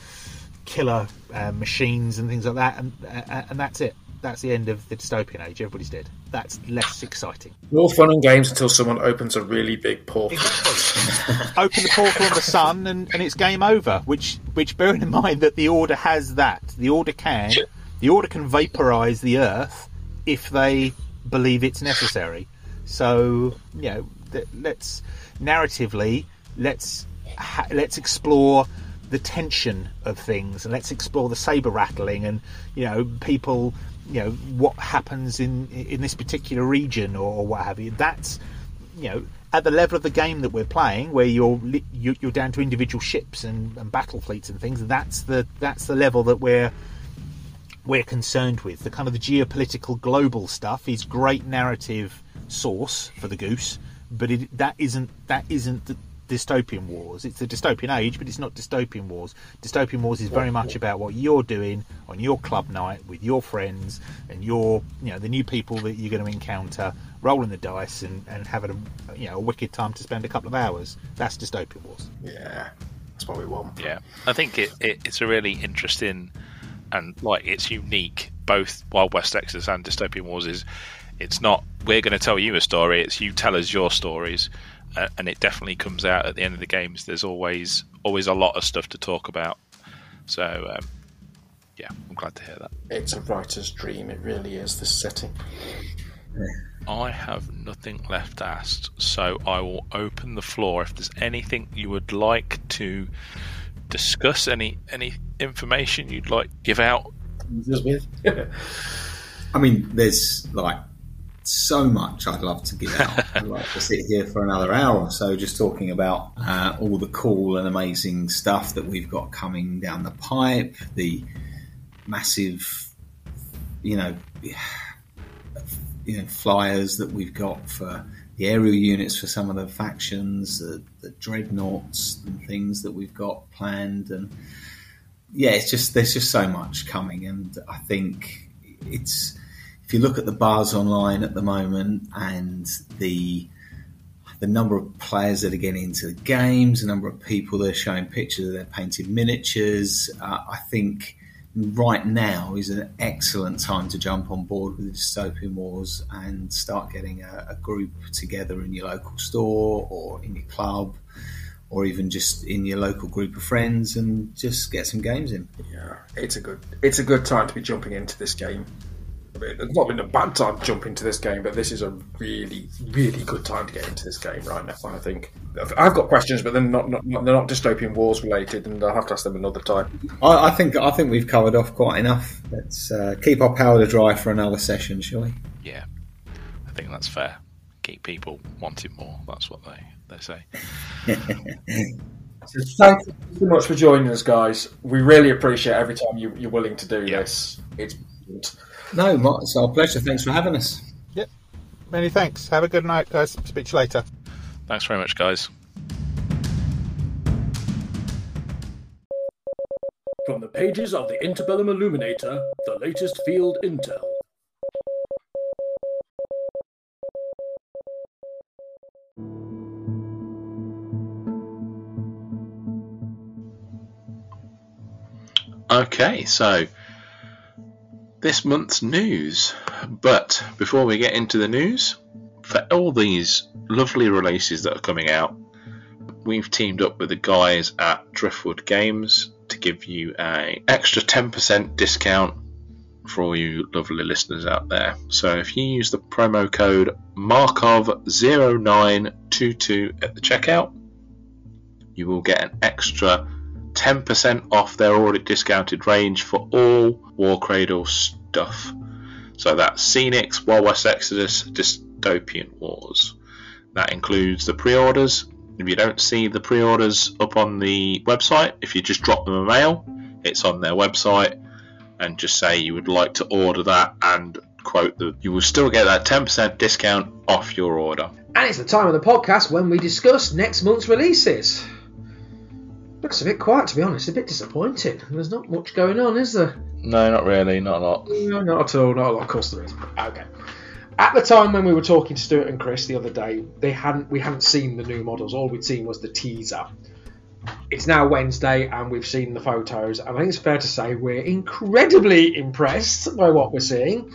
killer uh, machines and things like that, and uh, and that's it. That's the end of the dystopian age. Everybody's dead. That's less exciting. More fun and games until someone opens a really big portal. Open the portal on the sun, and, and it's game over. Which, which, bearing in mind that the order has that, the order can, the order can vaporize the Earth if they believe it's necessary. So, you know, let's narratively let's ha- let's explore the tension of things and let's explore the saber rattling and you know people you know what happens in in this particular region or, what have you that's you know at the level of the game that we're playing where you're you're down to individual ships and, and battle fleets and things that's the that's the level that we're we're concerned with. The kind of the geopolitical global stuff is great narrative source for the goose but it, that isn't that isn't the, dystopian wars. It's the dystopian age, but it's not dystopian wars. Dystopian wars is very much about what you're doing on your club night with your friends and your, you know, the new people that you're going to encounter, rolling the dice and, and having a, you know, a wicked time to spend a couple of hours. That's dystopian wars. Yeah, that's what we want. Yeah, I think it, it it's a really interesting and like it's unique. Both Wild West Exodus and Dystopian Wars is it's not we're going to tell you a story; it's you tell us your stories, and it definitely comes out at the end of the games. There's always always a lot of stuff to talk about. So um, yeah, I'm glad to hear that. It's a writer's dream. It really is. This setting. I have nothing left to ask, so I will open the floor. If there's anything you would like to discuss, any any information you'd like give out, I mean, there's like so much I'd love to give out. I'd like to sit here for another hour or so just talking about uh, all the cool and amazing stuff that we've got coming down the pipe, the massive, you know, you know, flyers that we've got for the aerial units for some of the factions, the, the dreadnoughts and things that we've got planned, and yeah, it's just there's just so much coming, and I think it's if you look at the bars online at the moment and the the number of players that are getting into the games, the number of people that are showing pictures of their painted miniatures, uh, I think right now is an excellent time to jump on board with the dystopian wars and start getting a, a group together in your local store or in your club or even just in your local group of friends and just get some games in. Yeah, it's a good it's a good time to be jumping into this game. It's not been a bad time to jump into this game, but this is a really, really good time to get into this game right now. I think I've got questions, but they're not, not they're not dystopian wars related, and I'll have to ask them another time. I, I think I think we've covered off quite enough. Let's uh, keep our powder dry for another session, shall we? yeah, I think that's fair. Keep people wanting more. That's what they they say. So thank you so much for joining us, guys. We really appreciate every time you, you're willing to do Yeah. this. It's brilliant. No, Mark, it's our pleasure. Thanks for having us. Yep. Many thanks. Have a good night, guys. Speak to you later. Thanks very much, guys. From the pages of the Interbellum Illuminator, the latest field intel. Okay, so this month's news. But before we get into the news, for all these lovely releases that are coming out, we've teamed up with the guys at Driftwood Games to give you a extra 10% discount for all you lovely listeners out there. So if you use the promo code Markov0922 at the checkout, you will get an extra 10% off their already discounted range for all Warcradle stuff. So that's Scenics, Wild West Exodus, Dystopian Wars. That includes the pre orders. If you don't see the pre orders up on the website, if you just drop them a mail, it's on their website, and just say you would like to order that and quote the you will still get that 10% discount off your order. And it's the time of the podcast when we discuss next month's releases. Looks a bit quiet, to be honest. A bit disappointing. There's not much going on, is there? No, not really, not a lot. No, not at all. Not a lot. Of course there is. Okay. At the time when we were talking to Stuart and Chris the other day, they hadn't we hadn't seen the new models. All we'd seen was the teaser. It's now Wednesday and we've seen the photos, and I think it's fair to say we're incredibly impressed by what we're seeing.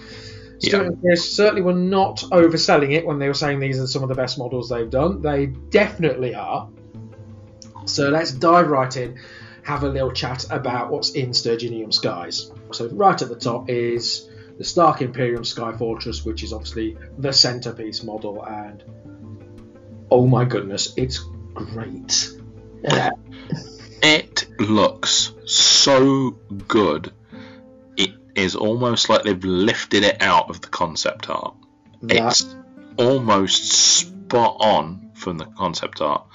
Stuart Yeah. and Chris certainly were not overselling it when they were saying these are some of the best models they've done. They definitely are. So let's dive right in, have a little chat about what's in Sturginium Skies. So right at the top is the Stark Imperium Sky Fortress, which is obviously the centerpiece model, and oh my goodness, it's great. Yeah. It looks so good. It is almost like they've lifted it out of the concept art. It's almost spot on from the concept art.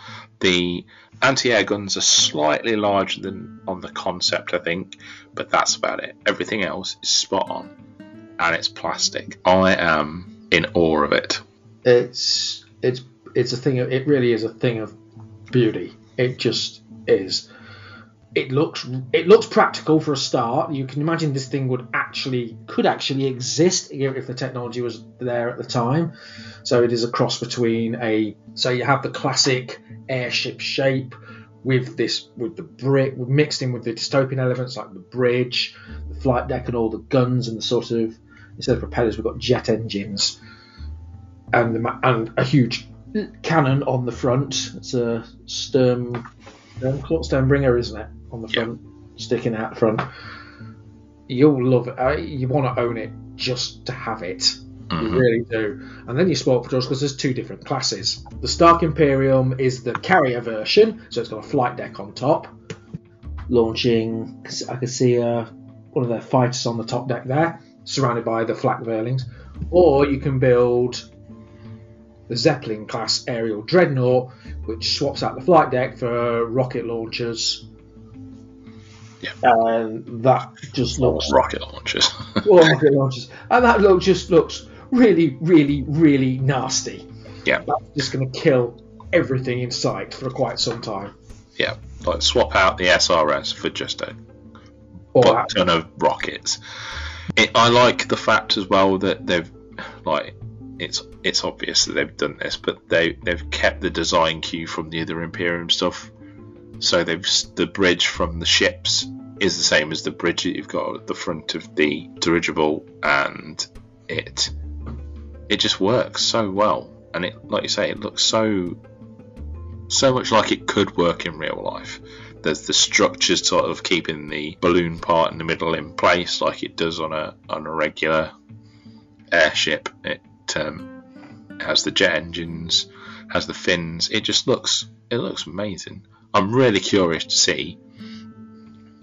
The anti-air guns are slightly larger than on the concept, I think, but that's about it. Everything else is spot on, and it's plastic. I am in awe of it. it's it's it's a thing. Of, it really is a thing of beauty. It just is. It looks it looks practical for a start. You can imagine this thing would actually could actually exist if the technology was there at the time. So it is a cross between a so you have the classic airship shape with this with the brick mixed in with the dystopian elements like the bridge, the flight deck, and all the guns and the sort of instead of propellers we've got jet engines and the, and a huge cannon on the front. It's a Sturm Sturm Bringer, isn't it? On the front, sticking out front. You'll love it. You want to own it just to have it. Mm-hmm. You really do. And then you spoil for because there's two different classes. The Stark Imperium is the carrier version, so it's got a flight deck on top. Launching, I can see uh, one of their fighters on the top deck there, surrounded by the flak Verlings. Or you can build the Zeppelin class aerial dreadnought, which swaps out the flight deck for rocket launchers. Yeah. And that just looks rocket launchers. well, rocket launchers, and that look just looks really, really, really nasty. Yeah. That's just going to kill everything in sight for quite some time. Yeah, like swap out the SRS for just a Or butt ton of rockets. It, I like the fact as well that they've like it's it's obvious that they've done this, but they they've kept the design cue from the other Imperium stuff. So they've the bridge from the ships is the same as the bridge that you've got at the front of the dirigible, and it it just works so well. And it, like you say, it looks so so much like it could work in real life. There's the structures sort of keeping the balloon part in the middle in place, like it does on a on a regular airship. It um, has the jet engines, has the fins. It just looks it looks amazing. I'm really curious to see,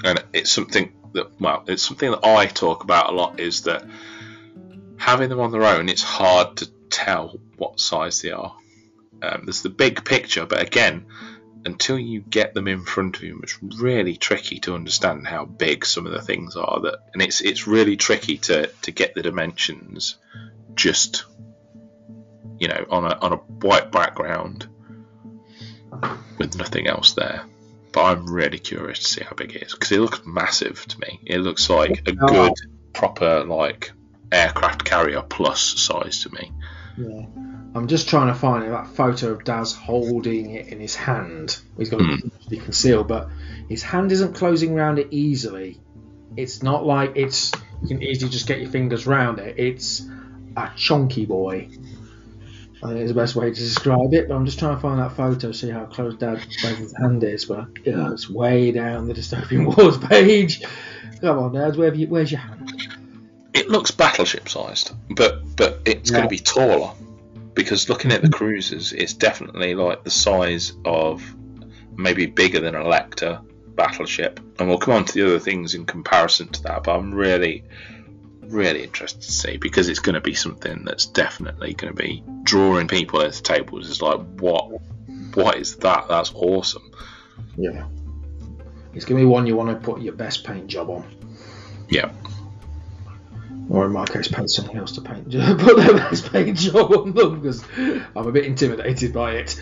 and it's something that well, it's something that I talk about a lot. Is that having them on their own, it's hard to tell what size they are. Um, there's the big picture, but again, until you get them in front of you, it's really tricky to understand how big some of the things are. That and it's it's really tricky to to get the dimensions just you know on a on a white background with nothing else there. But I'm really curious to see how big it is because it looks massive to me. It looks like a good proper like aircraft carrier plus size to me. Yeah. I'm just trying to find that photo of Daz holding it in his hand. He's got it hmm. be concealed, but his hand isn't closing around it easily. It's not like it's you can easily just get your fingers round it. It's a chunky boy. I think it's the best way to describe it. But I'm just trying to find that photo, see how close Dad Daz's hand is. But yeah, it's way down the dystopian wars page. Come on, Dad, where have you, where's your hand? It looks battleship sized, but but it's Yeah. going to be taller because looking at the cruisers, it's definitely like the size of maybe bigger than a Lecter battleship, and we'll come on to the other things in comparison to that. But I'm really really interested to see because it's going to be something that's definitely going to be drawing people at the tables. It's like what what is that? That's awesome. Yeah. It's going to be one you want to put your best paint job on. Yeah. Or in my case, pay something else to paint. Put their best paint job on them because I'm a bit intimidated by it.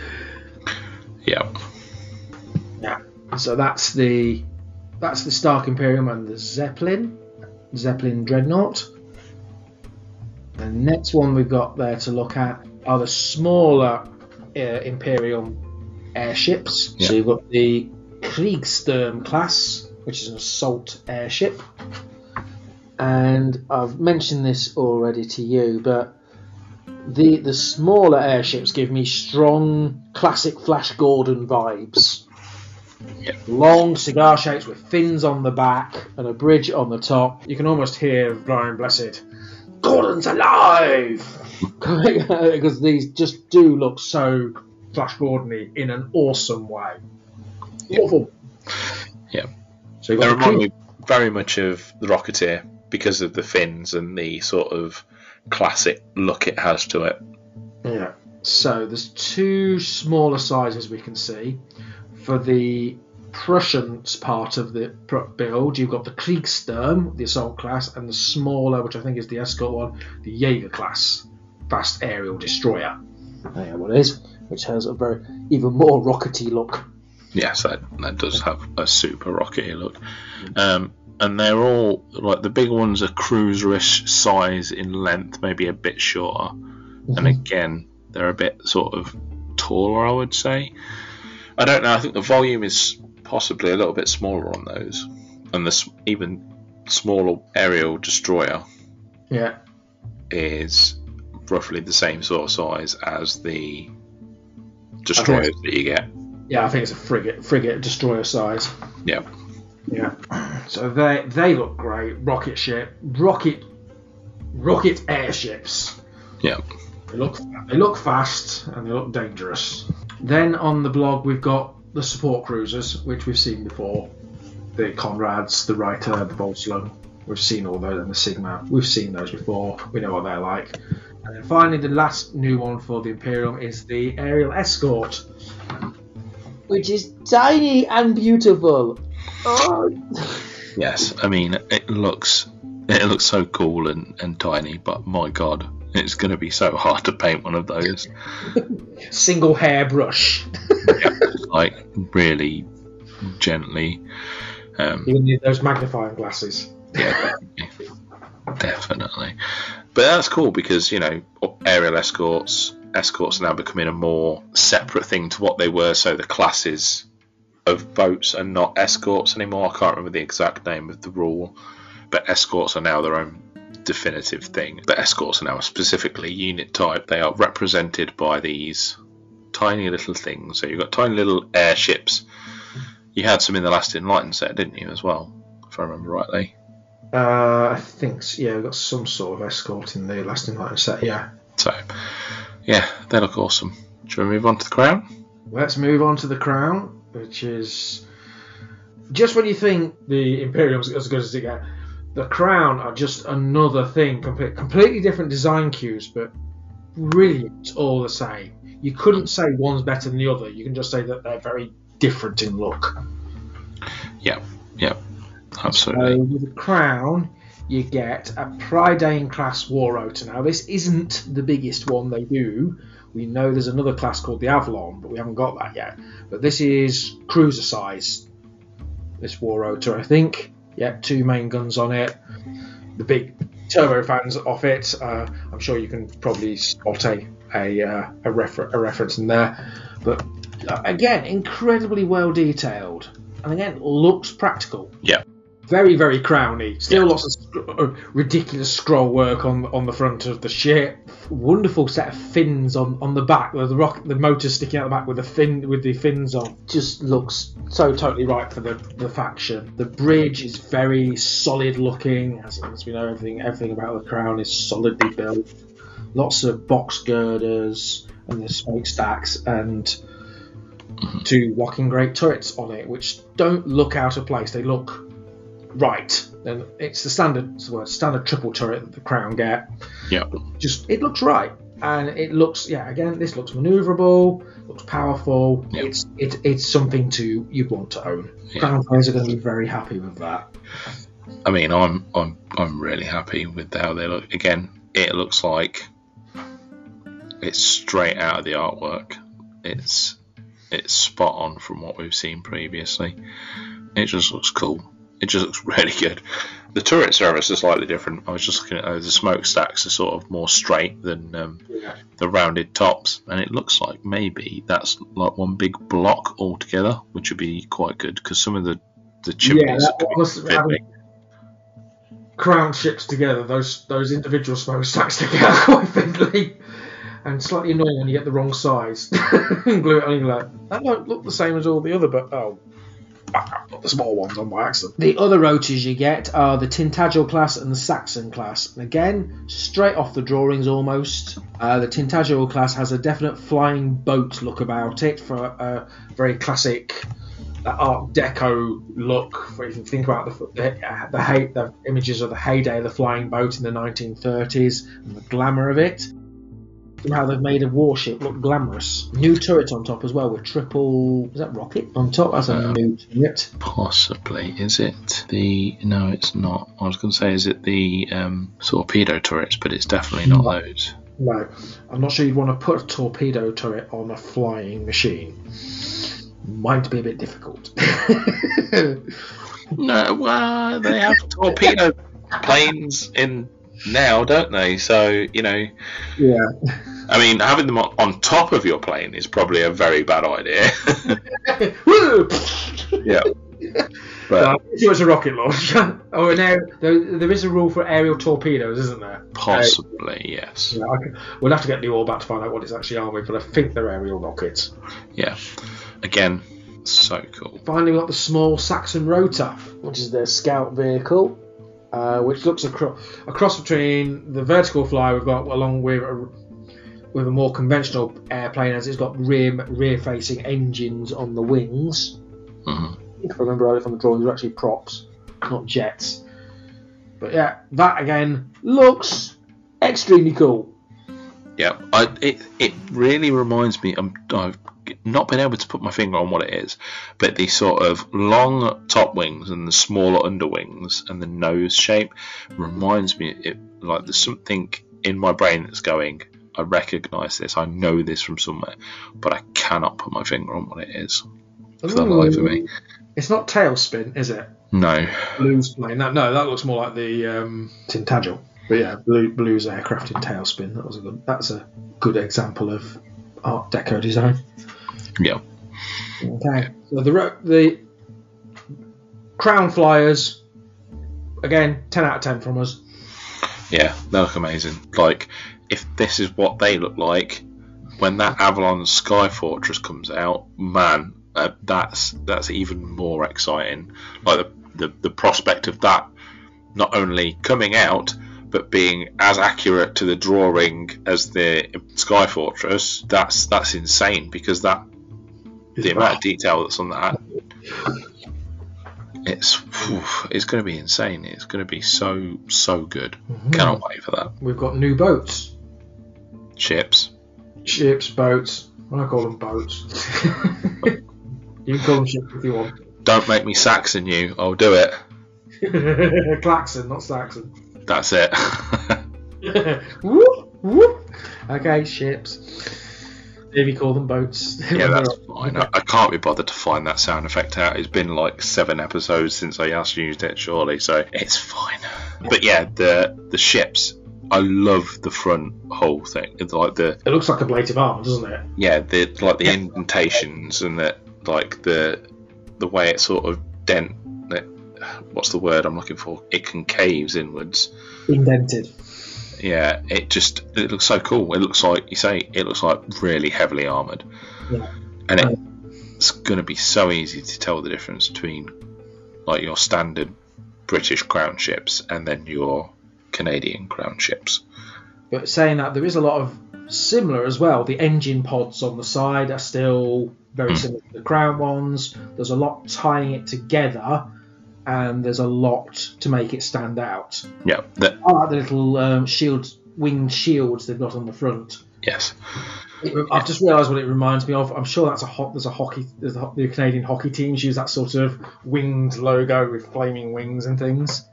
Yeah. Yeah. So that's the that's the Stark Imperium and the Zeppelin, Zeppelin Dreadnought. The next one we've got there to look at are the smaller uh, Imperium airships. So you've got the Kriegssturm class, which is an assault airship. And I've mentioned this already to you, but the the smaller airships give me strong classic Flash Gordon vibes. Yeah. Long cigar shapes with fins on the back and a bridge on the top. You can almost hear Brian Blessed. Gordon's alive! because these just do look so Flash Gordon in an awesome way. Awful. Yeah. So They remind me very much of the Rocketeer because of the fins and the sort of classic look it has to it. Yeah. So there's two smaller sizes we can see. For the Prussians part of the build, you've got the Kriegssturm, the assault class, and the smaller, which I think is the escort one, the Jaeger class, fast aerial destroyer. There what it is. which has a very even more rockety look. Yes, that, that does have a super rockety look. Um, and they're all like the big ones are cruiserish size in length, maybe a bit shorter. And again, they're a bit sort of taller, I would say. I don't know. I think the volume is possibly a little bit smaller on those, and the even smaller aerial destroyer Yeah. is roughly the same sort of size as the destroyers that you get. Yeah, I think it's a frigate, frigate destroyer size. Yeah, Yeah. So they they look great. Rocket ship, rocket, rocket airships. yeah, They look they look fast and they look dangerous. Then on the blog we've got the support cruisers, which we've seen before. The Conrads, the Reiter, the Volsung. We've seen all those and the Sigma. We've seen those before. We know what they're like. And then finally, the last new one for the Imperium is the Aerial Escort, which is tiny and beautiful. Oh. yes. I mean, it looks it looks so cool and, and tiny, but my god, it's going to be so hard to paint one of those. Single hairbrush. like really gently. Um, You need those magnifying glasses. yeah, definitely. But that's cool because you know aerial escorts escorts are now becoming a more separate thing to what they were. So the classes of boats are not escorts anymore. I can't remember the exact name of the rule, but escorts are now their own definitive thing. But escorts are now specifically unit type. They are represented by these tiny little things. So you've got tiny little airships. You had some in the last Enlightened set, didn't you, as well? If I remember rightly. Uh, I think so. yeah, we've got some sort of escort in the last Enlightened set. Yeah. So, yeah, they look awesome. Shall we move on to the crown? Let's move on to the crown, which is just when you think the Imperium's as good as it gets. The crown are just another thing, complete, completely different design cues, but brilliant all the same. You couldn't say one's better than the other. You can just say that they're very different in look. Yeah, yeah, So absolutely. with the crown, you get a Prydain class war rotor. Now this isn't the biggest one they do. We know there's another class called the Avalon, but we haven't got that yet. But this is cruiser size. This war rotor, I think. Yeah, two main guns on it. The big turbo fans off it. Uh, I'm sure you can probably spot a a, uh, a, refer- a reference in there. But uh, again, incredibly well detailed, and again looks practical Yeah, very very crowny. Still Yeah. lots of sc- uh, ridiculous scroll work on on the front of the ship. Wonderful set of fins on, on the back with the rock the motor sticking out the back with the fin with the fins on. Just looks so totally right for the, the faction. The bridge is very solid looking, as, as we know everything everything about the crown is solidly built. Lots of box girders and the smokestacks and two walking great turrets on it, which don't look out of place. They look right. And it's the standard it's the word, standard triple turret that the Crown get. yeah, Just it looks right, and it looks yeah. Again, this looks manoeuvrable, looks powerful. Yep. It's it, it's something to you want to own. Yeah. Crown players are going to be very happy with that. I mean, I'm I'm I'm really happy with how they look. Again, it looks like it's straight out of the artwork. It's it's spot on from what we've seen previously. It just looks cool. It just looks really good. The turret service is slightly different. I was just looking at those. The smokestacks are sort of more straight than um, Yeah. the rounded tops, and it looks like maybe that's like one big block altogether, which would be quite good because some of the the chimneys that could be was- a bit having- big. Crown ships together, those those individual smokestacks out quite thinly. And slightly annoying when you get the wrong size. Glue it on, you're like, that don't look the same as all the other, but oh, got the small ones on by accident. The other rotors you get are the Tintagel class and the Saxon class. Again, straight off the drawings almost. Uh, the Tintagel class has a definite flying boat look about it for a very classic that Art Deco look. If you think about the the, the, the images of the heyday of the flying boat in the 1930s and the glamour of it. How they've made a warship look glamorous. New turret on top as well with triple. Is that rocket on top? That's a Uh, new turret. Possibly. Is it the. No, it's not. I was going to say, is it the um, torpedo turrets, but it's definitely not those. No, I'm not sure you'd want to put a torpedo turret on a flying machine. Might be a bit difficult. No, well, they have torpedo planes in now, don't they? So you know, yeah. I mean, having them on, on top of your plane is probably a very bad idea. Woo! yeah, Uh, but it was a rocket launcher. oh, now there, there is a rule for aerial torpedoes, isn't there? possibly yes. Yeah, can, we'll have to get the all back to find out what it's actually armed with, but I think they're aerial rockets. Yeah, again, so cool. Finally, we got the small Saxon rotor, which is their scout vehicle, uh, which looks acro- across between the vertical flyer we've got, along with a, with a more conventional airplane, as it's got rear rear facing engines on the wings. Mhm. If I remember right from the drawings, they're actually props, not jets. But yeah, that again looks extremely cool. Yeah, I, it it really reminds me. I'm, I've not been able to put my finger on what it is, but the sort of long top wings and the smaller underwings and the nose shape reminds me. It like there's something in my brain that's going. I recognise this. I know this from somewhere, but I cannot put my finger on what it is for the life of me. It's not tailspin, is it? No. Blues plane. No, no, that looks more like the um, Tintagel. But yeah, Blue, Blues aircraft in tailspin. That was a good. That's a good example of Art Deco design. Yeah. Okay. So the the Crown Flyers. Again, ten out of ten from us. Yeah, they look amazing. Like, if this is what they look like when that Avalon Sky Fortress comes out, man, uh, that's that's even more exciting. Like the, the the prospect of that not only coming out but being as accurate to the drawing as the Sky Fortress, that's that's insane because that the amount of detail that's on that it's it's going to be insane. It's going to be so so good. Cannot wait for that. We've got new boats, Ships. ships, boats. I call them boats. you can call them ships if you want. Don't make me Saxon you. I'll do it. Claxon, not Saxon. That's it. whoop, whoop. Okay, ships. Maybe call them boats. yeah, that's fine. I, I can't be bothered to find that sound effect out. It's been like seven episodes since I last used it, surely, so it's fine. But yeah, the the ships. I love the front whole thing. It's like the It looks like a plate of armor, doesn't it? yeah, the like the indentations and the like the the way it sort of dent. It, what's the word I'm looking for? It concaves inwards. Indented. Yeah, it just it looks so cool. It looks like you say it looks like really heavily armored, Yeah. and it, um, it's going to be so easy to tell the difference between like your standard British crown ships and then your Canadian crown ships. But saying that, there is a lot of similar as well. The engine pods on the side are still very similar to the Crown ones. There's a lot tying it together, and there's a lot to make it stand out. Yeah, that I like the little um, shield, winged shields they've got on the front. yes, It- I've just realised what it reminds me of. I'm sure that's a hot. There's a hockey. There's a, the Canadian hockey teams use that sort of winged logo with flaming wings and things.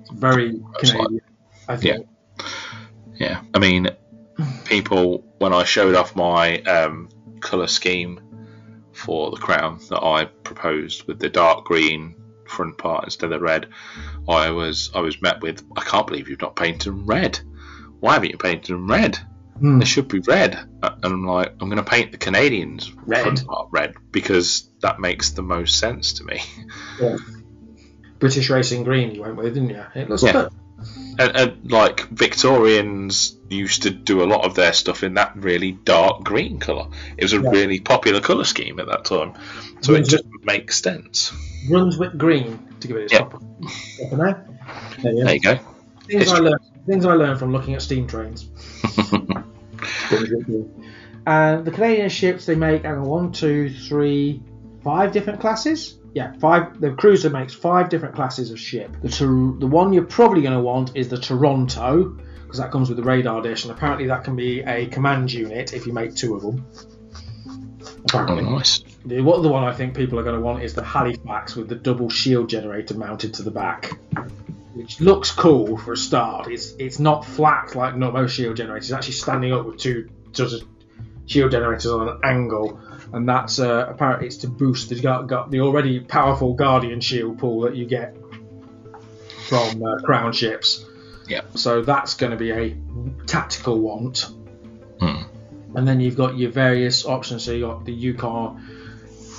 It's very Canadian. I think. yeah. I mean, people when I showed off my um, color scheme for the crown that I proposed with the dark green front part instead of red, I was I was met with I can't believe you've not painted them red. Why haven't you painted them red? Hmm. They should be red. And I'm like, I'm going to paint the Canadians Red? red because that makes the most sense to me. Yeah. British Racing Green you went with, didn't you? It looks Yeah. good. And, and like Victorians used to do a lot of their stuff in that really dark green colour. It was a Yeah. really popular colour scheme at that time, so it Mhm. just makes sense. Brunswick Green, to give it its Yeah. proper, name. There you go. There you go. Things I learned. Things I learned from looking at steam trains. and the Canadian ships they make, hang on, one, two, three, five different classes. Yeah, five. The cruiser makes five different classes of ship. The Tor- the one you're probably going to want is the Toronto because that comes with the radar dish, and apparently that can be a command unit if you make two of them. Oh, nice. The what the one I think people are going to want is the Halifax with the double shield generator mounted to the back. which looks cool for a start. It's it's not flat like most shield generators. It's actually standing up with two sort of shield generators on an angle, and that's uh, apparently it's to boost the the already powerful Guardian shield pool that you get from uh, Crown ships. Yeah. So that's going to be a tactical want. Hmm. And then you've got your various options. So you've got the Yukon,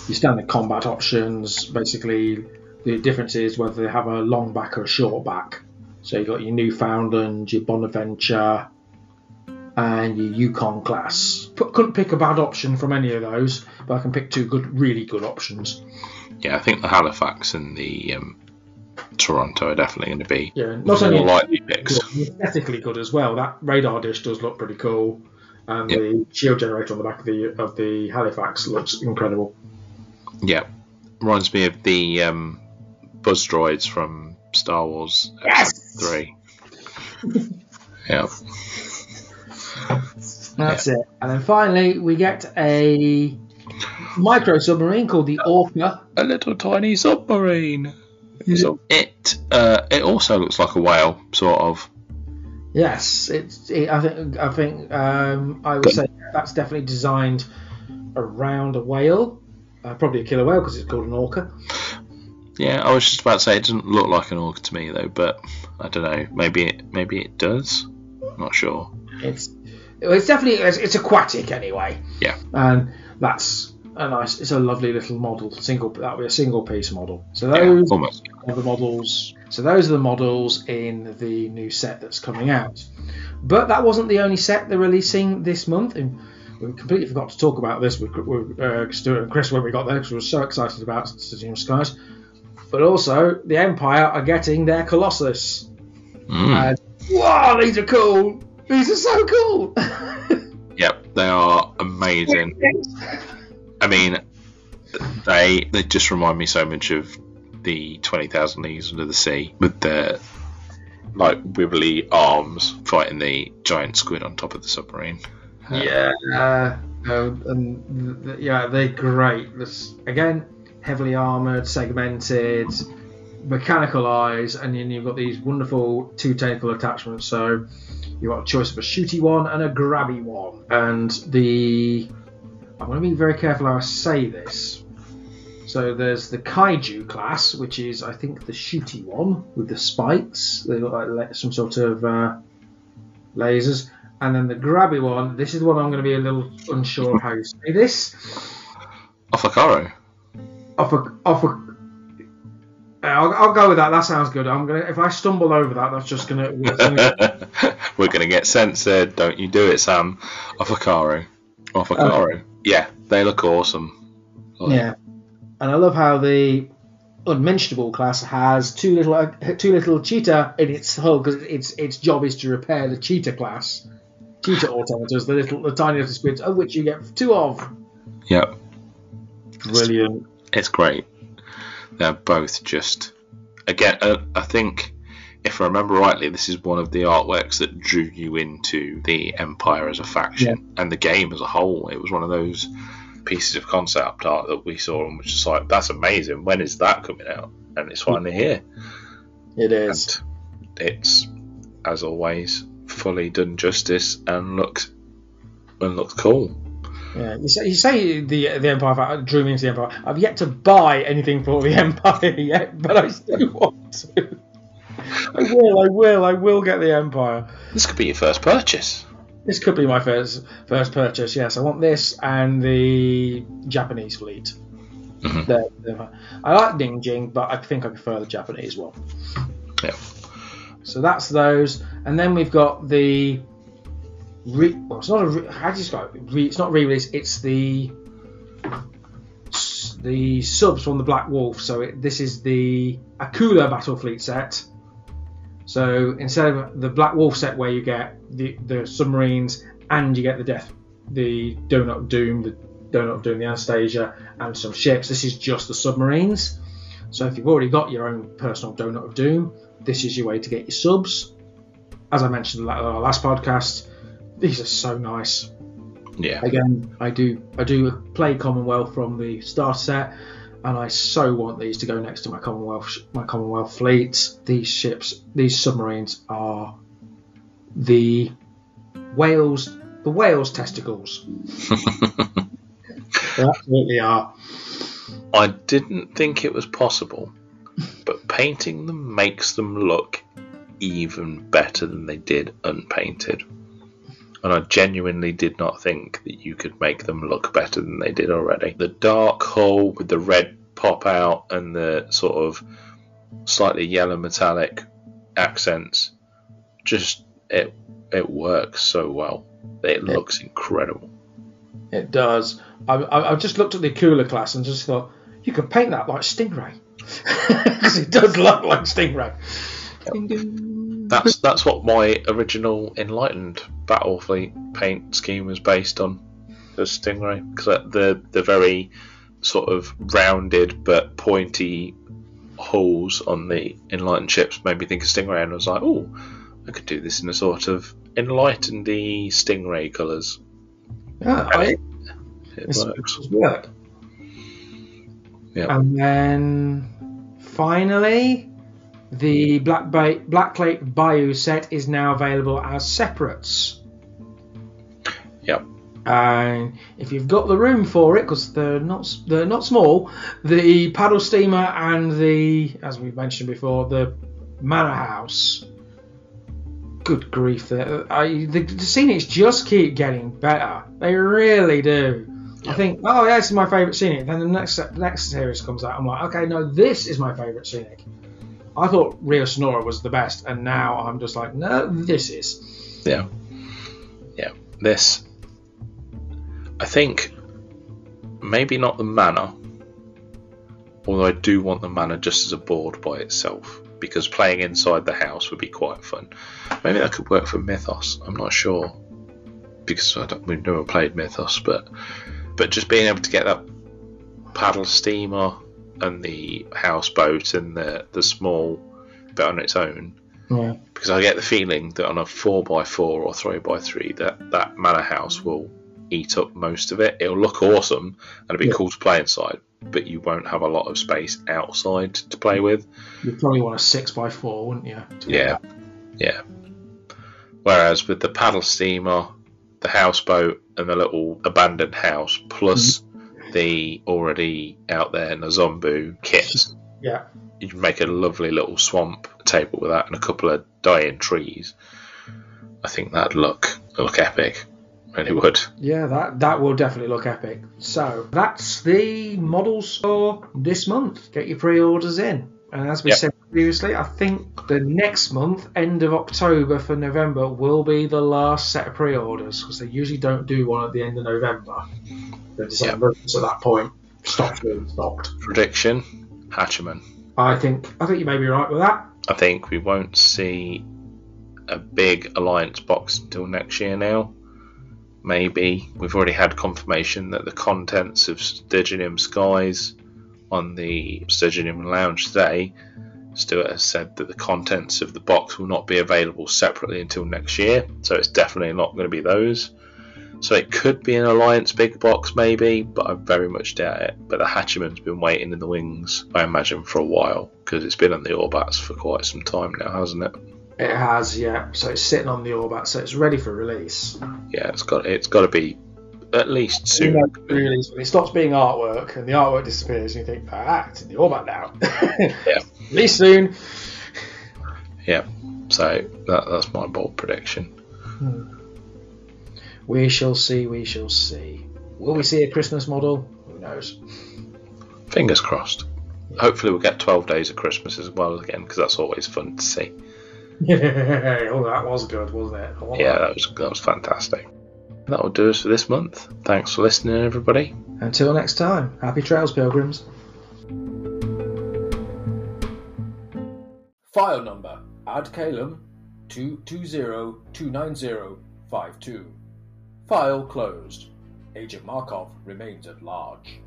your standard combat options. Basically, the difference is whether they have a long back or a short back. So you've got your Newfoundland, your Bonaventure, and your Yukon class. P- couldn't pick a bad option from any of those, but I can pick two good, really good options. Yeah, I think the Halifax and the um, Toronto are definitely going to be Yeah, not more only likely picks. good, aesthetically good as well. That radar dish does look pretty cool, and Yep. the shield generator on the back of the of the Halifax looks incredible. Yeah, reminds me of the um, buzz droids from Star Wars Yes! Three. yeah, That's it. And then finally, we get a micro submarine called the Orca. a little tiny submarine. So it uh, it also looks like a whale, sort of. Yes, it's. It, I think. I think. Um, I would say that's definitely designed around a whale, uh, probably a killer whale because it's called an orca. Yeah, I was just about to say it doesn't look like an orca to me though, but I don't know. Maybe it maybe it does. Not sure. It's. It's definitely. It's, it's aquatic anyway. Yeah. And that's a nice. It's a lovely little model. Single. That would be a single piece model. So Yeah, those almost. are the models. So those are the models in the new set that's coming out. But that wasn't the only set they're releasing this month. And we completely forgot to talk about this with, with uh, Stuart and Chris when we got there because we were so excited about Sturginium Skies. But also, the Empire are getting their Colossus. Mm. And wow, these are cool. These are so cool. Yep, they are amazing. I mean, they they just remind me so much of the Twenty Thousand Leagues Under the Sea with the like wibbly arms fighting the giant squid on top of the submarine. Yeah, uh, no, and th- th- yeah, they're great. This again, heavily armored, segmented, mechanical eyes, and then you've got these wonderful two tentacle attachments. So you've got a choice of a shooty one and a grabby one. And the I'm going to be very careful how I say this. So there's the kaiju class, which is I think the shooty one with the spikes. They look like some sort of uh, lasers. And then the grabby one, this is the one I'm going to be a little unsure of how you say this. Ofakaro. Off a, off a, uh, I'll, I'll go with that. That sounds good. I'm gonna. If I stumble over that, that's just gonna. it's gonna- We're gonna get censored. Don't you do it, Sam. Ofakaro. Ofakaro. Yeah, they look awesome. Like, yeah, and I love how the unmentionable class has two little uh, two little cheetah in its hull because its its job is to repair the cheetah class. Cheetah automators, the little, the tiny little squids, of which you get two of. Yep. Brilliant. It's great. They're both just again. Uh, I think, if I remember rightly, this is one of the artworks that drew you into the Empire as a faction and the game as a whole. It was one of those pieces of concept art that we saw and was just like, "That's amazing! When is that coming out?" And it's finally here. It is. And it's, as always, fully done justice and looks and looks cool. Yeah, you say, you say the the Empire drew me into the Empire. I've yet to buy anything for the Empire yet, but I still want to. I will, I will, I will get the Empire. This could be your first purchase. This could be my first first purchase. Yes, I want this and the Japanese fleet. Mhm. The- the- I like Ding Jing, but I think I prefer the Japanese one. Yeah. So that's those, and then we've got the. Re- well, it's not a. Re- how do you describe it? Re- it's not re-release. It's the the subs from the Black Wolf. So it, this is the Akula Battle Fleet set. So instead of the Black Wolf set where you get the, the submarines and you get the death, the Donut Doom, the Donut Doom, the Anastasia, and some ships, this is just the submarines. So if you've already got your own personal Donut of Doom, this is your way to get your subs. As I mentioned in our last podcast, these are so nice. Yeah. Again, I do I do play Commonwealth from the starter set, and I so want these to go next to my Commonwealth my Commonwealth fleet. These ships, these submarines are the whales, the whales testicles. they absolutely are. I didn't think it was possible, but painting them makes them look even better than they did unpainted. And I genuinely did not think that you could make them look better than they did already. The dark hull with the red pop out and the sort of slightly yellow metallic accents, just it it works so well. It looks incredible. It does. I, I, I just looked at the cooler class and just thought you could paint that like Stingray because it does look like Stingray. Ding. That's that's what my original enlightened battle fleet paint scheme was based on. The Stingray because the the very sort of rounded but pointy holes on the enlightened ships made me think of Stingray, and I was like, oh, I could do this in a sort of enlightened Stingray colours. Yeah, I, it, it works. work. Yeah. And then finally, the Black Lake Bayou set is now available as separates. Yep. And if you've got the room for it, because they're not they're not small, the paddle steamer and the, as we mentioned before, the manor house. Good grief! The, uh, I, the, the scenics just keep getting better. They really do. I think, oh yeah, this is my favourite scenic. Then the next the next series comes out, I'm like, okay, no, this is my favourite scenic. I thought Rio Sonora was the best, and now I'm just like, no, this is. Yeah. Yeah. This. I think maybe not the manor, although I do want the manor just as a board by itself because playing inside the house would be quite fun. Maybe that could work for Mythos. I'm not sure because we've never played Mythos, but but just being able to get that paddle steamer and the houseboat and the the small bit on its own Yeah. because I get the feeling that on a four x four or three x three that that manor house will eat up most of it. It'll look awesome and it'll be Yeah. cool to play inside, but you won't have a lot of space outside to play with. You'd probably want a six by four, wouldn't you? Yeah, yeah. Whereas with the paddle steamer, the houseboat, and the little abandoned house, plus mm-hmm. The already out there Nazombu kit, Yeah. you can make a lovely little swamp table with that and a couple of dying trees. I think that'd look look epic. Really would. Yeah, that that will definitely look epic. So that's the models for this month. Get your pre-orders in. And as we Yep. said previously, I think the next month, end of October for November, will be the last set of pre-orders because they usually don't do one at the end of November. The December, so at that point, stock's being stocked. Prediction: Hachiman. I think I think you may be right with that. I think we won't see a big alliance box until next year now. Maybe we've already had confirmation that the contents of Sturginium Skies on the Sturginium Lounge today, Stuart has said that the contents of the box will not be available separately until next year, so it's definitely not going to be those. So it could be an Alliance big box, maybe, but I very much doubt it. But the Hachiman's been waiting in the wings, I imagine, for a while because it's been on the Orbats for quite some time now, hasn't it? It has, yeah. So it's sitting on the Orbat, so it's ready for release. Yeah, it's got it's got to be at least You soon. know, release when it stops being artwork and the artwork disappears, and you think, ah, it's in the Orbat now. Yeah. Release soon. Yeah, so that, that's my bold prediction. Hmm. We shall see, we shall see. Will we see a Christmas model? Who knows? Fingers crossed. Hopefully, we'll get 12 days of Christmas as well again because that's always fun to see. Yeah, oh, that was good, wasn't it? Yeah, that. that was that was fantastic. That will do us for this month. Thanks for listening, everybody. Until next time, happy trails, pilgrims. File number Ad Caelum 220-290-52. File closed. Agent Markov remains at large.